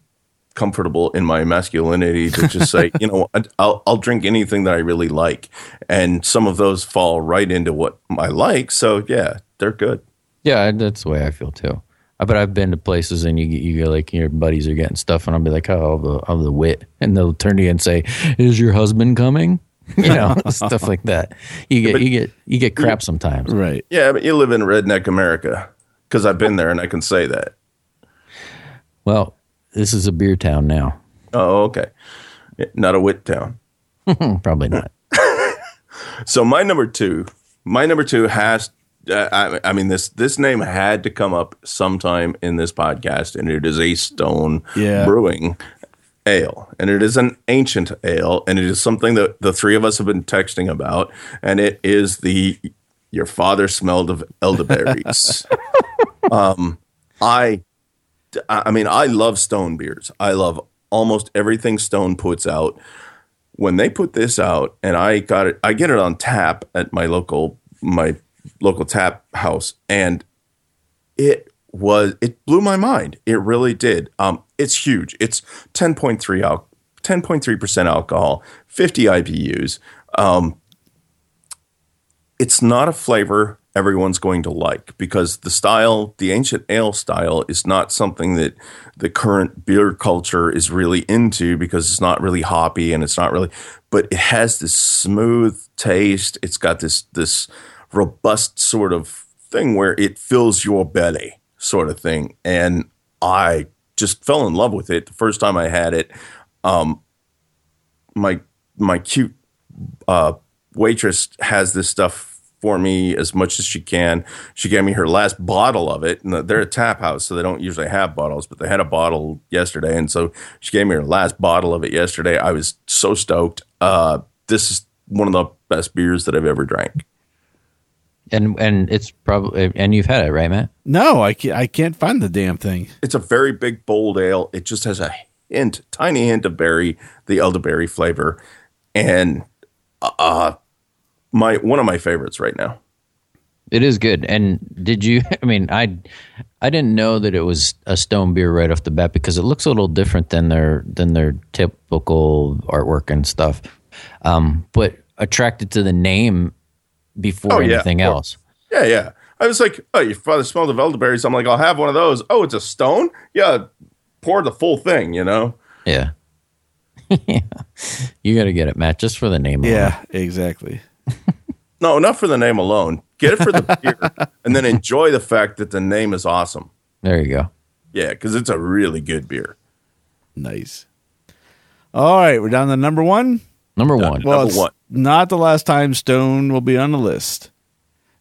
comfortable in my masculinity to just say, you know, I- I'll I'll drink anything that I really like, and some of those fall right into what I like. So yeah, they're good. Yeah, that's the way I feel too. But I've been to places and you you go like your buddies are getting stuff and I'll be like, oh, of the, of the wit, and they'll turn to you and say, "Is your husband coming?" You know, stuff like that. You get you get you get crap sometimes. Right. Yeah, but you live in redneck America because I've been there and I can say that. Well, this is a beer town now. Oh, okay. Not a wit town. Probably not. So my number two, my number two has. Uh, I, I mean this this name had to come up sometime in this podcast, and it is a Stone Yeah. Brewing ale, and it is an ancient ale, and it is something that the three of us have been texting about, and it is the your father smelled of elderberries. um, I, I mean, I love Stone beers. I love almost everything Stone puts out when they put this out and I got it I get it on tap at my local my local tap house and it was it blew my mind. It really did. Um it's huge. It's 10.3 al- 10.3% alcohol, 50 IBUs. Um it's not a flavor everyone's going to like because the style, the ancient ale style, is not something that the current beer culture is really into because it's not really hoppy and it's not really, but it has this smooth taste. It's got this this robust sort of thing where it fills your belly, sort of thing. And I just fell in love with it the first time I had it. Um, my my cute uh, waitress has this stuff for me as much as she can. She gave me her last bottle of it, and they're a tap house, so they don't usually have bottles, but they had a bottle yesterday, and so she gave me her last bottle of it yesterday. I was so stoked. Uh, this is one of the best beers that I've ever drank. And and it's probably and you've had it, right, Matt? No, I can't, I can't find the damn thing. It's a very big, bold ale. It just has a hint, tiny hint of berry, the elderberry flavor, and uh, my one of my favorites right now. It is good. And did you? I mean, I I didn't know that it was a stone beer right off the bat because it looks a little different than their than their typical artwork and stuff. Um, but attracted to the name before Oh, yeah, anything of else. Yeah, yeah. I was like, oh, your father smelled of elderberries. I'm like, I'll have one of those. Oh, it's a stone? Yeah, pour the full thing, you know? Yeah. yeah. You got to get it, Matt, just for the name. alone. Yeah, exactly. No, not for the name alone. Get it for the beer, and then enjoy the fact that the name is awesome. There you go. Yeah, because it's a really good beer. Nice. All right, we're down to number one. Number one. Well, Number it's one. not the last time Stone will be on the list.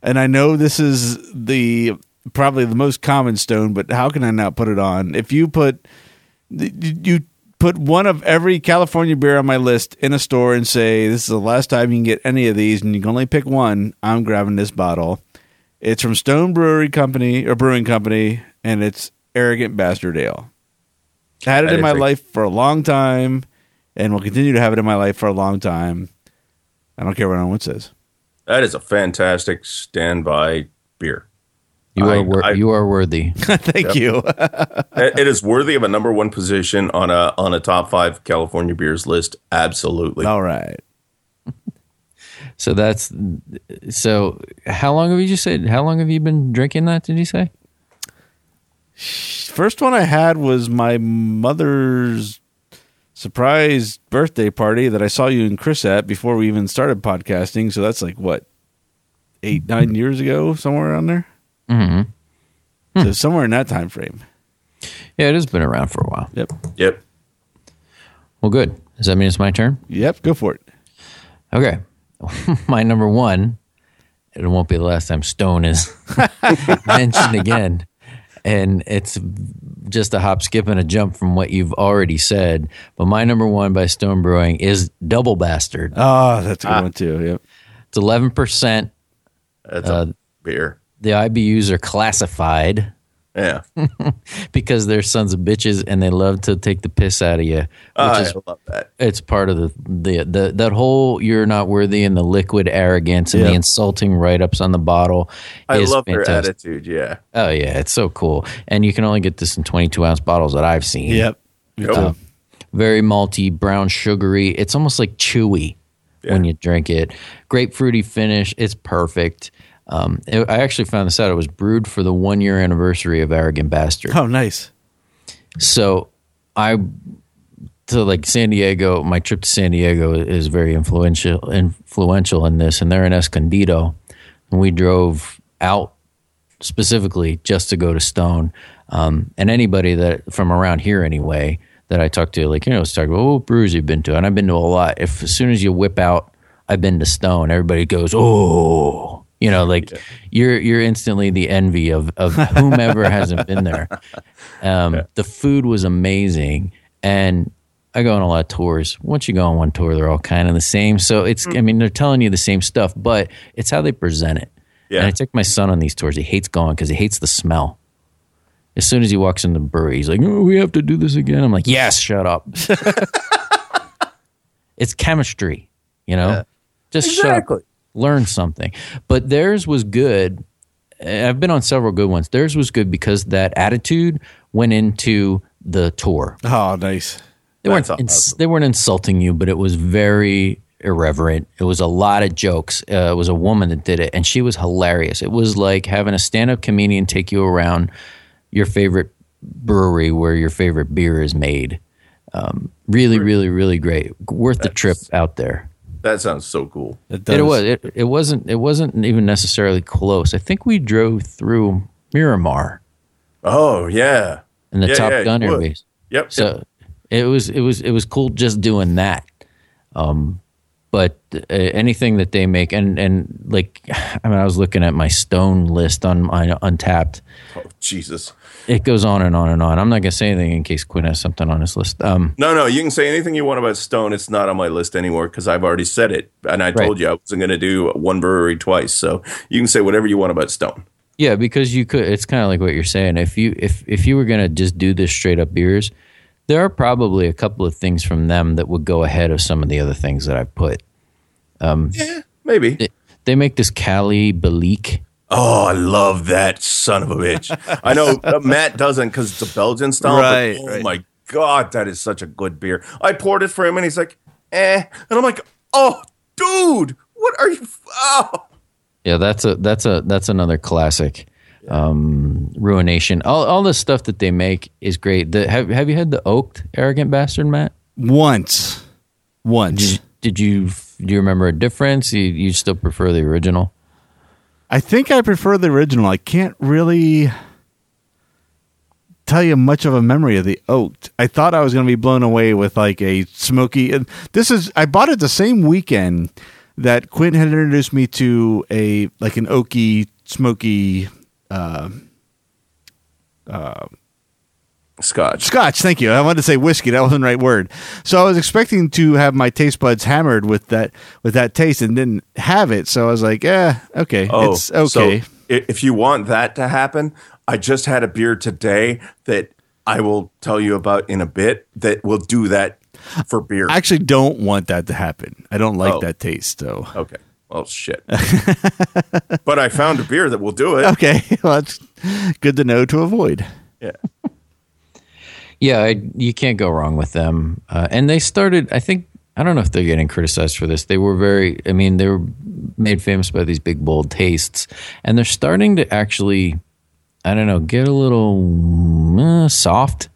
And I know this is the probably the most common Stone, but how can I not put it on? If you put you put one of every California beer on my list in a store and say this is the last time you can get any of these, and you can only pick one, I'm grabbing this bottle. It's from Stone Brewery Company or Brewing Company, and it's Arrogant Bastard Ale. Had it That in my life for a long time, and will continue to have it in my life for a long time. I don't care what anyone says. That is a fantastic standby beer. You I- are wor- I- you are worthy. Thank you. it it is worthy of a number one position on a on a top five California beers list. Absolutely. All right. So that's so. How long have you just said? How long have you been drinking that? Did you say? First one I had was my mother's surprise birthday party that I saw you and Chris at before we even started podcasting. So that's like what eight, nine years ago, somewhere around there. Mm-hmm. So somewhere in that time frame. Yeah, it has been around for a while. Yep. Yep. Well, good. Does that mean it's my turn? Yep. Go for it. Okay. my number one. It won't be the last time Stone is mentioned again. And it's just a hop, skip, and a jump from what you've already said. But my number one by Stone Brewing is Double Bastard. Oh, that's a good one too. Yep. It's 11%. That's Uh, a beer. The IBUs are classified Yeah. because they're sons of bitches and they love to take the piss out of you. Which I is love that. it's part of the, the the that whole you're not worthy and the liquid arrogance and the insulting write ups on the bottle. I is love their attitude. Yeah. Oh yeah, it's so cool. And you can only get this in 22 ounce bottles that I've seen. Yep. Yep. Um, very malty, brown, sugary. It's almost like chewy when you drink it. Grapefruity finish. It's perfect. Um, it- I actually found this out. It was brewed for the one year anniversary of Arrogant Bastard. Oh, nice. So I to like San Diego. My trip to San Diego is very influential influential in this, and they're in Escondido, and we drove out specifically just to go to Stone. Um, and anybody that from around here anyway that I talk to, like you know, was talking about oh brews you've been to, and I've been to a lot. If as soon as you whip out, I've been to Stone, everybody goes oh. You know, like you're you're instantly the envy of of whomever hasn't been there. Um, The food was amazing, and I go on a lot of tours. Once you go on one tour, they're all kind of the same. So it's, I mean, they're telling you the same stuff, but it's how they present it. Yeah. And I take my son on these tours. He hates going because he hates the smell. As soon as he walks in the brewery, he's like, "Oh, we have to do this again." I'm like, "Yes, shut up." it's chemistry, you know. Just shut up, learn something. But theirs was good. I've been on several good ones. Theirs was good because that attitude went into the tour. Oh, nice. They weren't That's ins- awesome. they weren't insulting you, but it was very irreverent. It was a lot of jokes. Uh, it was a woman that did it, and she was hilarious. It was like having a stand up comedian take you around your favorite brewery where your favorite beer is made. Um, really, really, really great. Worth the trip out there. That sounds so cool. It, does. It was. It, it wasn't. It wasn't even necessarily close. I think we drove through Miramar Oh yeah. in the Yeah, Top yeah, Gun you airbase. Yep. So it was it was it was cool just doing that. Um, but uh, anything that they make and and like I mean I was looking at my Stone list on my Untappd. oh, Jesus. It goes on and on and on. I'm not gonna say anything in case Quint has something on his list. Um, No, no, you can say anything you want about Stone. It's not on my list anymore because I've already said it, and I told Right. you I wasn't going to do one brewery twice. So you can say whatever you want about Stone. yeah, because you could. It's kind of like what you're saying. If you if if you were gonna just do this straight up beers, there are probably a couple of things from them that would go ahead of some of the other things that I've put. Yeah, maybe. They, they make this Cali-Belgique. Oh, I love that son of a bitch. I know uh, Matt doesn't because it's a Belgian style. Right, But, oh right. my god, that is such a good beer. I poured it for him, and he's like, "eh," and I'm like, "Oh, dude, what are you? Oh, Yeah, that's a that's a that's another classic. Um, ruination. All all the stuff that they make is great. The, have have you had the oaked arrogant bastard, Matt? once. Once. Did you, did you do you remember a difference? You you still prefer the original? I think I prefer the original. I can't really tell you much of a memory of the oaked. I thought I was going to be blown away with like a smoky. And this is I bought it the same weekend that Quint had introduced me to a like an oaky, smoky uh, Scotch. Scotch, thank you. I wanted to say whiskey. That wasn't the right word. So I was expecting to have my taste buds hammered with that with that taste, and didn't have it. So I was like, "Eh, okay, it's okay." So if you want that to happen, I just had a beer today that I will tell you about in a bit that will do that for beer. I actually don't want that to happen. I don't like Oh. that taste. So okay. Well, shit. but I found a beer that will do it. okay, well, that's good to know to avoid. Yeah. Yeah, I, you can't go wrong with them. Uh, and they started, I think, I don't know if they're getting criticized for this. They were very, I mean, they were made famous by these big, bold tastes. And they're starting to actually, I don't know, get a little uh, soft,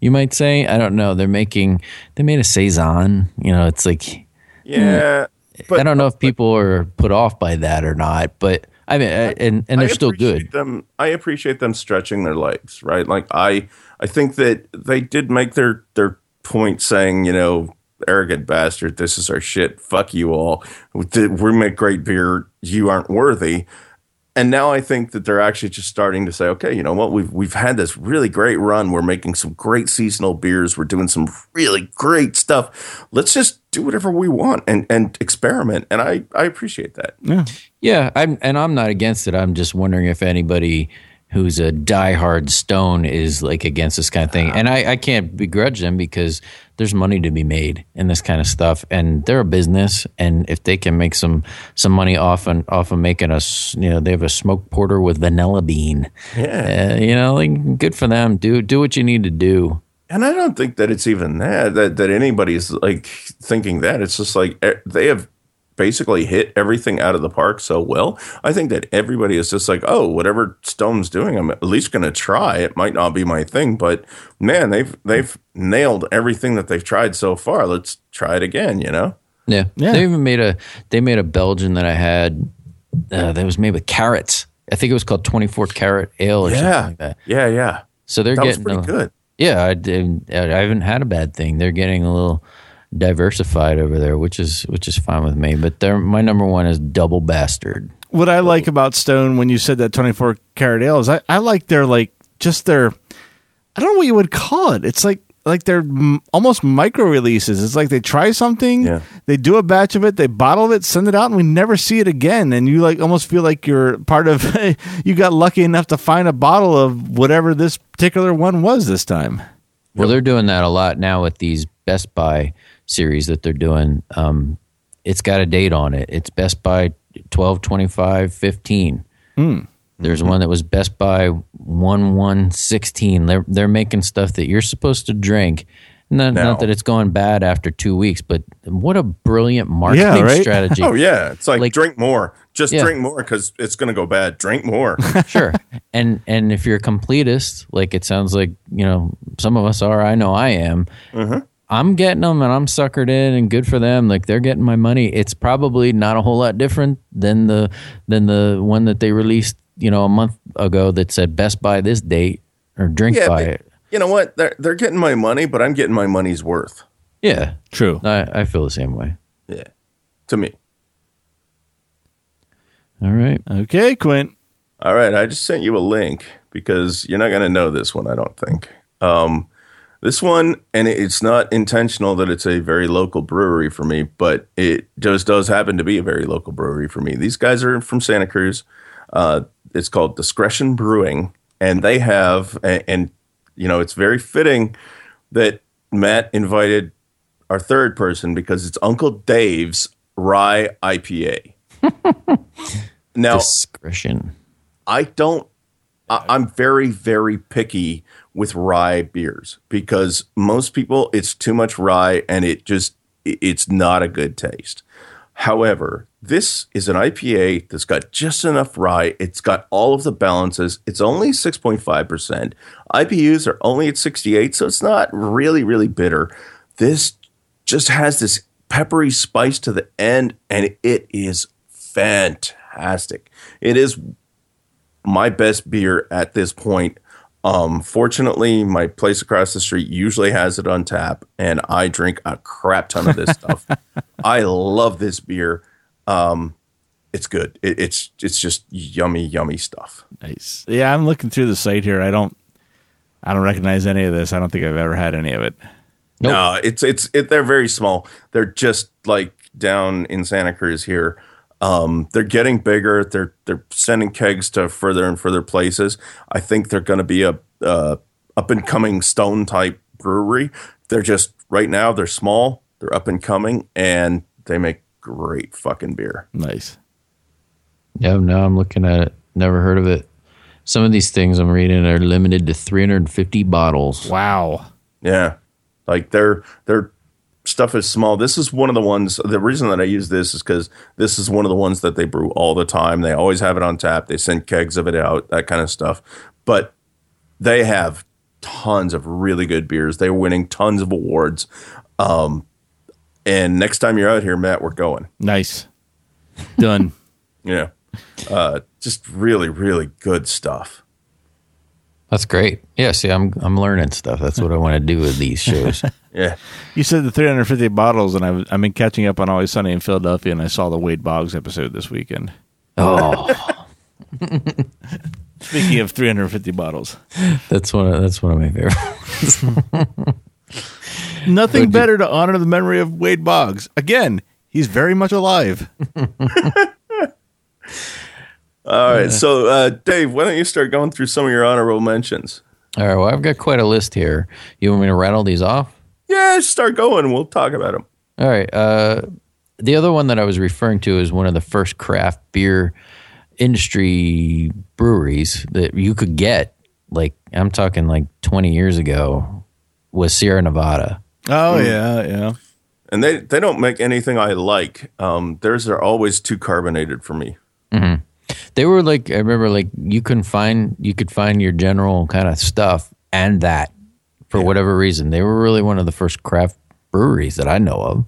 you might say. I don't know. They're making, they made a Saison. You know, it's like, Yeah. But I don't know if people are put off by that or not, but I mean, I, and, and they're still good. Them, I appreciate them stretching their legs, right? Like I, I think that they did make their their point, saying, you know, arrogant bastard, this is our shit. Fuck you all. We make great beer. You aren't worthy. And now I think that they're actually just starting to say, okay, you know what? We've we've had this really great run. We're making some great seasonal beers. We're doing some really great stuff. Let's just do whatever we want and and experiment. And I I appreciate that. Yeah, yeah. I'm, and I'm not against it. I'm just wondering if anybody who's a diehard Stone is like against this kind of thing. And I, I can't begrudge them because there's money to be made in this kind of stuff, and they're a business. And if they can make some some money off and off of making us, you know, they have a smoke porter with vanilla bean. Yeah. Uh, you know, like good for them. Do do what you need to do. And I don't think that it's even that that that anybody's like thinking that. It's just like eh, they have basically hit everything out of the park so well. I think that everybody is just like, oh, whatever Stone's doing, I'm at least going to try. It might not be my thing, but man, they've they've nailed everything that they've tried so far. Let's try it again. You know? Yeah. Yeah. They even made a they made a Belgian that I had uh, that was made with carrots. I think it was called 24 carat ale or something like that. yeah, yeah. So they're That was getting pretty a- good. Yeah, I, did- I haven't had a bad thing. They're getting a little diversified over there, which is which is fine with me. But they're, my number one is Double Bastard. What I like about Stone when you said that 24 carat ale is I, I like their like just their I don't know what you would call it. It's like like they're m- almost micro releases. It's like they try something, Yeah. they do a batch of it, they bottle it, send it out, and we never see it again. And you like almost feel like you're part of. you got lucky enough to find a bottle of whatever this particular one was this time. Well, they're doing that a lot now with these Best Buy series that they're doing. Um, it's got a date on it. It's Best Buy 12, 25, 15. There's one that was Best Buy 1, 1, 16. They're, they're making stuff that you're supposed to drink. Not, not that it's going bad after two weeks, but what a brilliant marketing right? strategy. Oh yeah, it's like, Like- drink more. Just Yeah. drink more because it's going to go bad. Drink more. sure and and if you're a completist like it sounds like you know some of us are i know i am i'm getting them and i'm suckered in and good for them like they're getting my money it's probably not a whole lot different than the than the one that they released you know a month ago that said best buy this date or drink yeah, by but it you know what? They're they're getting my money, but I'm getting my money's worth. yeah True. I, I feel the same way Yeah, to me. all right Okay, Quint. All right, I just sent you a link because you're not going to know this one, I don't think. Um, this one, and it's not intentional that it's a very local brewery for me, but it just does happen to be a very local brewery for me. These guys are from Santa Cruz. Uh, it's called Discretion Brewing, and they have, and, and you know, it's very fitting that Matt invited our third person because it's Uncle Dave's Rye IPA. now, discretion I don't. I, I'm very, very picky with rye beers because most people, it's too much rye and it just, it's not a good taste. However, this is an IPA that's got just enough rye. It's got all of the balances. It's only 6.5%. IBUs are only at 68, so it's not really, really bitter. This just has this peppery spice to the end, and it is fantastic. It is my best beer at this point. Um, fortunately, my place across the street usually has it on tap, and I drink a crap ton of this stuff. I love this beer. Um, it's good. It, it's it's just yummy, yummy stuff. Nice. Yeah, I'm looking through the site here. I don't, I don't recognize any of this. I don't think I've ever had any of it. Nope. No, it's it's it, they're very small. They're just like down in Santa Cruz here. Um, they're getting bigger. They're they're sending kegs to further and further places. I think they're going to be a uh, up and coming stone type brewery. They're just right now they're small. They're up and coming, and they make great fucking beer. Nice. Yeah, now I'm looking at it. Never heard of it. Some of these things I'm reading are limited to 350 bottles. Wow. Yeah, like their their stuff is small. This is one of the ones. The reason that I use this is because this is one of the ones that they brew all the time. They always have it on tap. They send kegs of it out, that kind of stuff. But they have tons of really good beers. They're winning tons of awards. Um, and next time you're out here, Matt, we're going. Nice. Done. Yeah, uh, just really, really good stuff. That's great. Yeah, see, I'm I'm learning stuff. That's what I want to do with these shows. Yeah. You said the 350 bottles, and I've, I've been catching up on Always Sunny in Philadelphia, and I saw the Wade Boggs episode this weekend. oh, Speaking of 350 bottles, that's one. Of, that's one of my favorite. nothing better to honor the memory of Wade Boggs. Again, he's very much alive. All right. So, uh, Dave, why don't you start going through some of your honorable mentions? All right. Well, I've got quite a list here. You want me to rattle these off? Yeah, start going. We'll talk about them. All right. Uh, the other one that I was referring to is one of the first craft beer industry breweries that you could get. Like I'm talking like 20 years ago, was Sierra Nevada. Oh, yeah, yeah. And they, they don't make anything I like. Um, theirs are always too carbonated for me. They were like I remember like you couldn't find you could find your general kind of stuff and that for whatever reason. They were really one of the first craft breweries that I know of.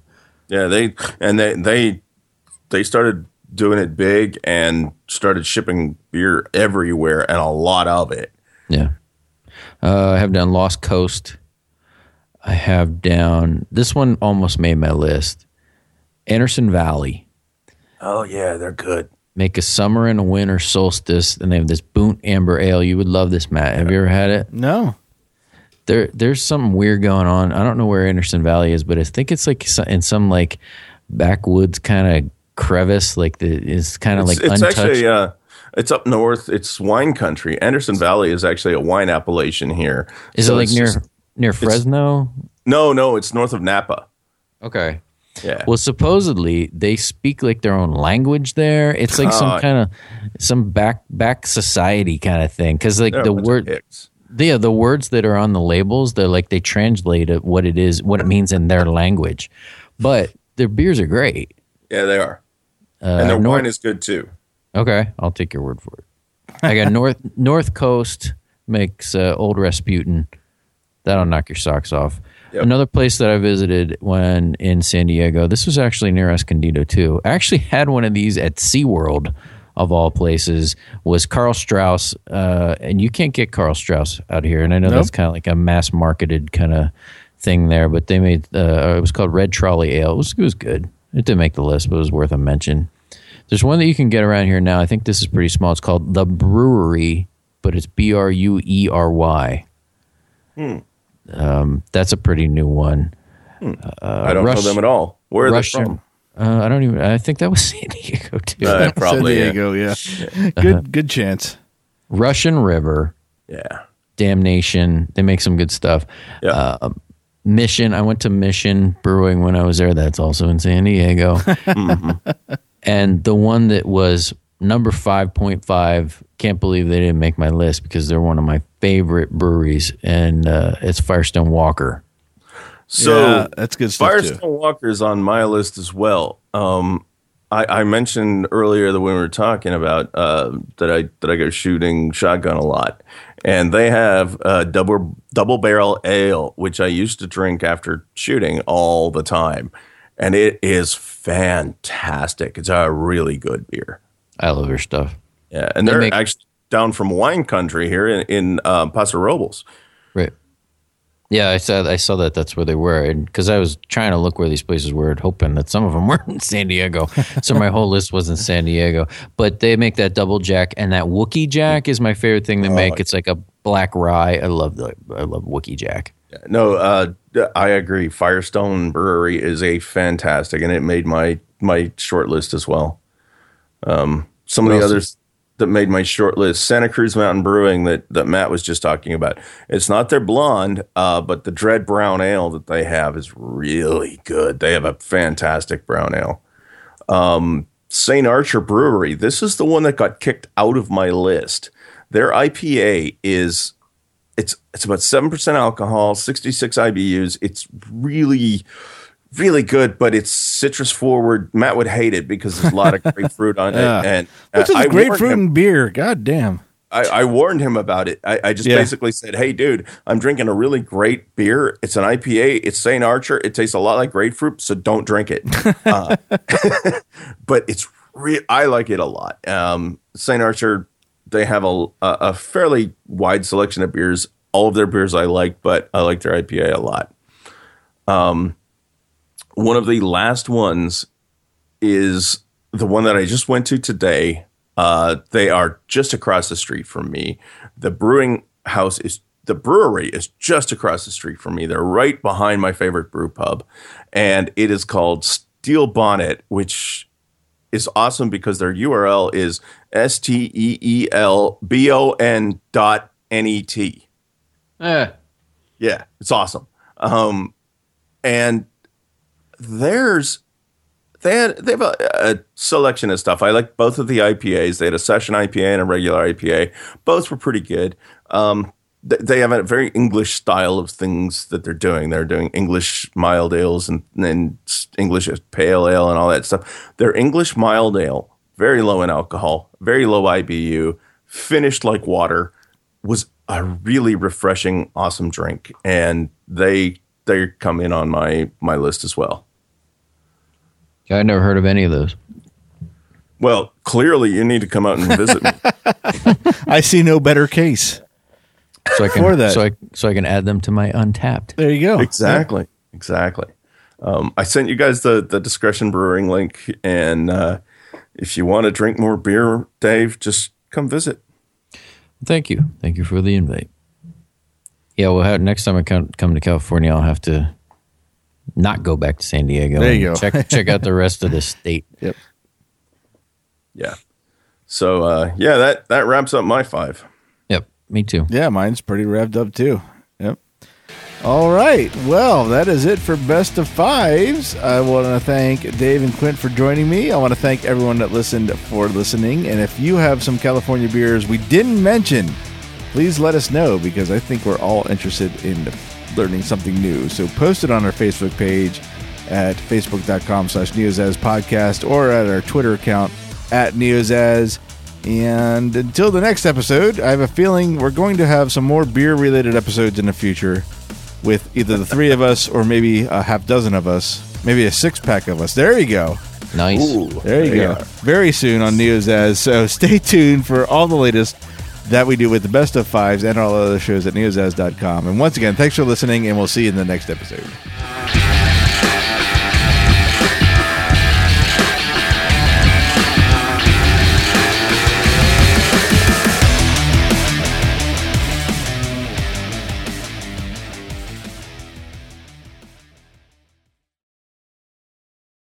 Yeah, they and they they they started doing it big and started shipping beer everywhere and a lot of it. Yeah. Uh, I have down Lost Coast. I have down this one almost made my list. Anderson Valley. Oh yeah, they're good. Make a summer and a winter solstice, and they have this Boont Amber Ale. You would love this, Matt. Have you ever had it? No. There, there's something weird going on. I don't know where Anderson Valley is, but I think it's like in some like backwoods kind of crevice. Like the it's kind of like it's untouched. actually uh, it's up north. It's wine country. Anderson Valley is actually a wine appellation here. is So it like near just- near Fresno? no, no, it's north of Napa. Okay. Yeah. Well, supposedly they speak like their own language there. It's like some Oh. kind of some back back society kind of thing. Because like the word. Yeah, the words that are on the labels, they're like they translate it what it is, what it means in their language. But their beers are great. Yeah, they are. Uh, and their North- wine is good too. Okay, I'll take your word for it. I got North North Coast makes uh, Old Rasputin. That'll knock your socks off. Yep. Another place that I visited when in San Diego. This was actually near Escondido too. I actually had one of these at SeaWorld of all places. Was Karl Strauss, uh, and you can't get Karl Strauss out here. And I know that's kind of like a mass marketed kind of thing there. But they made uh, it was called Red Trolley Ale. It was, it was good. It didn't make the list, but it was worth a mention. There's one that you can get around here now. I think this is pretty small. It's called The Brewery, but it's B R U E R Y. Um, that's a pretty new one. I don't Rush- know them at all. Where are Russian. they from? Uh, I don't even. I think that was San Diego too. Uh, probably. San. Diego, yeah. Good, good chance. Russian River, yeah. Damnation. They make some good stuff. Yeah. Uh, Mission. I went to Mission Brewing when I was there. That's also in San Diego. And the one that was number 5.5, can't believe they didn't make my list because they're one of my favorite breweries, and uh, it's Firestone Walker. So yeah, that's good stuff Firestone too. Walker is on my list as well. Um, I, I mentioned earlier that when we were talking about uh, that I that I go shooting shotgun a lot, and they have a double double barrel ale, which I used to drink after shooting all the time, and it is fantastic. It's a really good beer. I love your stuff. Yeah, and They they're make- actually down from wine country here in, in uh, Paso Robles. Right. Yeah, I saw I saw that that's where they were, because I was trying to look where these places were, hoping that some of them weren't in San Diego. so my whole list was in San Diego. But they make that double jack, and that Wookey Jack is my favorite thing Oh, they make. It's like a black rye. I love the I love Wookey Jack. No, uh, I agree. Firestone Brewery is a fantastic, and it made my my short list as well. Um, some What of the others that made my short list, Santa Cruz Mountain Brewing, that that Matt was just talking about. It's not their blonde, uh, but the Dread Brown Ale that they have is really good. They have a fantastic brown ale. Um, St. Archer Brewery. This is the one that got kicked out of my list. Their IPA is it's it's about seven percent alcohol, sixty six IBUs. It's really really good, but it's citrus forward. Matt would hate it because there's a lot of grapefruit on Yeah. it, and uh, I grapefruit and beer? God damn. I, I warned him about it. I, I just Yeah. basically said, "Hey, dude, I'm drinking a really great beer. It's an IPA. It's Saint Archer. It tastes a lot like grapefruit, so don't drink it." Uh, but it's re- I like it a lot. Um, Saint Archer, they have a, a a fairly wide selection of beers. All of their beers I like, but I like their IPA a lot. Um, one of the last ones is the one that I just went to today. Uh, they are just across the street from me. The brewing house is the brewery is just across the street from me. They're right behind my favorite brew pub, and it is called Steel Bonnet, which is awesome because their URL is s t e e l b o n dot n e t. Eh. Yeah, it's awesome. Um, and there's they had they have a, a selection of stuff. I like both of the IPAs. They had a session IPA and a regular IPA. Both were pretty good. Um, th- they have a very English style of things that they're doing. They're doing English mild ales and, and English pale ale and all that stuff. Their English mild ale, very low in alcohol, very low IBU, finished like water, was a really refreshing, awesome drink. And they they come in on my my list as well. I never heard of any of those. Well, clearly you need to come out and visit me. I see no better case. So I can For that. so I so I can add them to my Untappd. There you go. exactly, exactly. Um, I sent you guys the the discretion brewing link, and uh, if you want to drink more beer, Dave, just come visit. Thank you. Thank you for the invite. Yeah, well, next time I come, come to California, I'll have to not go back to San Diego. There you go. Check check out the rest of the state. Yep. Yeah. So uh, yeah, that that wraps up my five. Yep, me too. Yeah, mine's pretty revved up too. Yep. All right. Well, that is it for best of fives. I want to thank Dave and Quint for joining me. I want to thank everyone that listened for listening. And if you have some California beers we didn't mention, please let us know because I think we're all interested in learning something new. So post it on our Facebook page at facebook.com slash neozaz podcast or at our Twitter account at neozaz. And until the next episode, I have a feeling we're going to have some more beer related episodes in the future with either the three of us or maybe a half dozen of us, maybe a six pack of us. There you go. Nice. There you go. Very soon on Neozaz. So stay tuned for all the latest that we do with the best of fives and all other shows at neozaz.com. And once again, thanks for listening, and we'll see you in the next episode.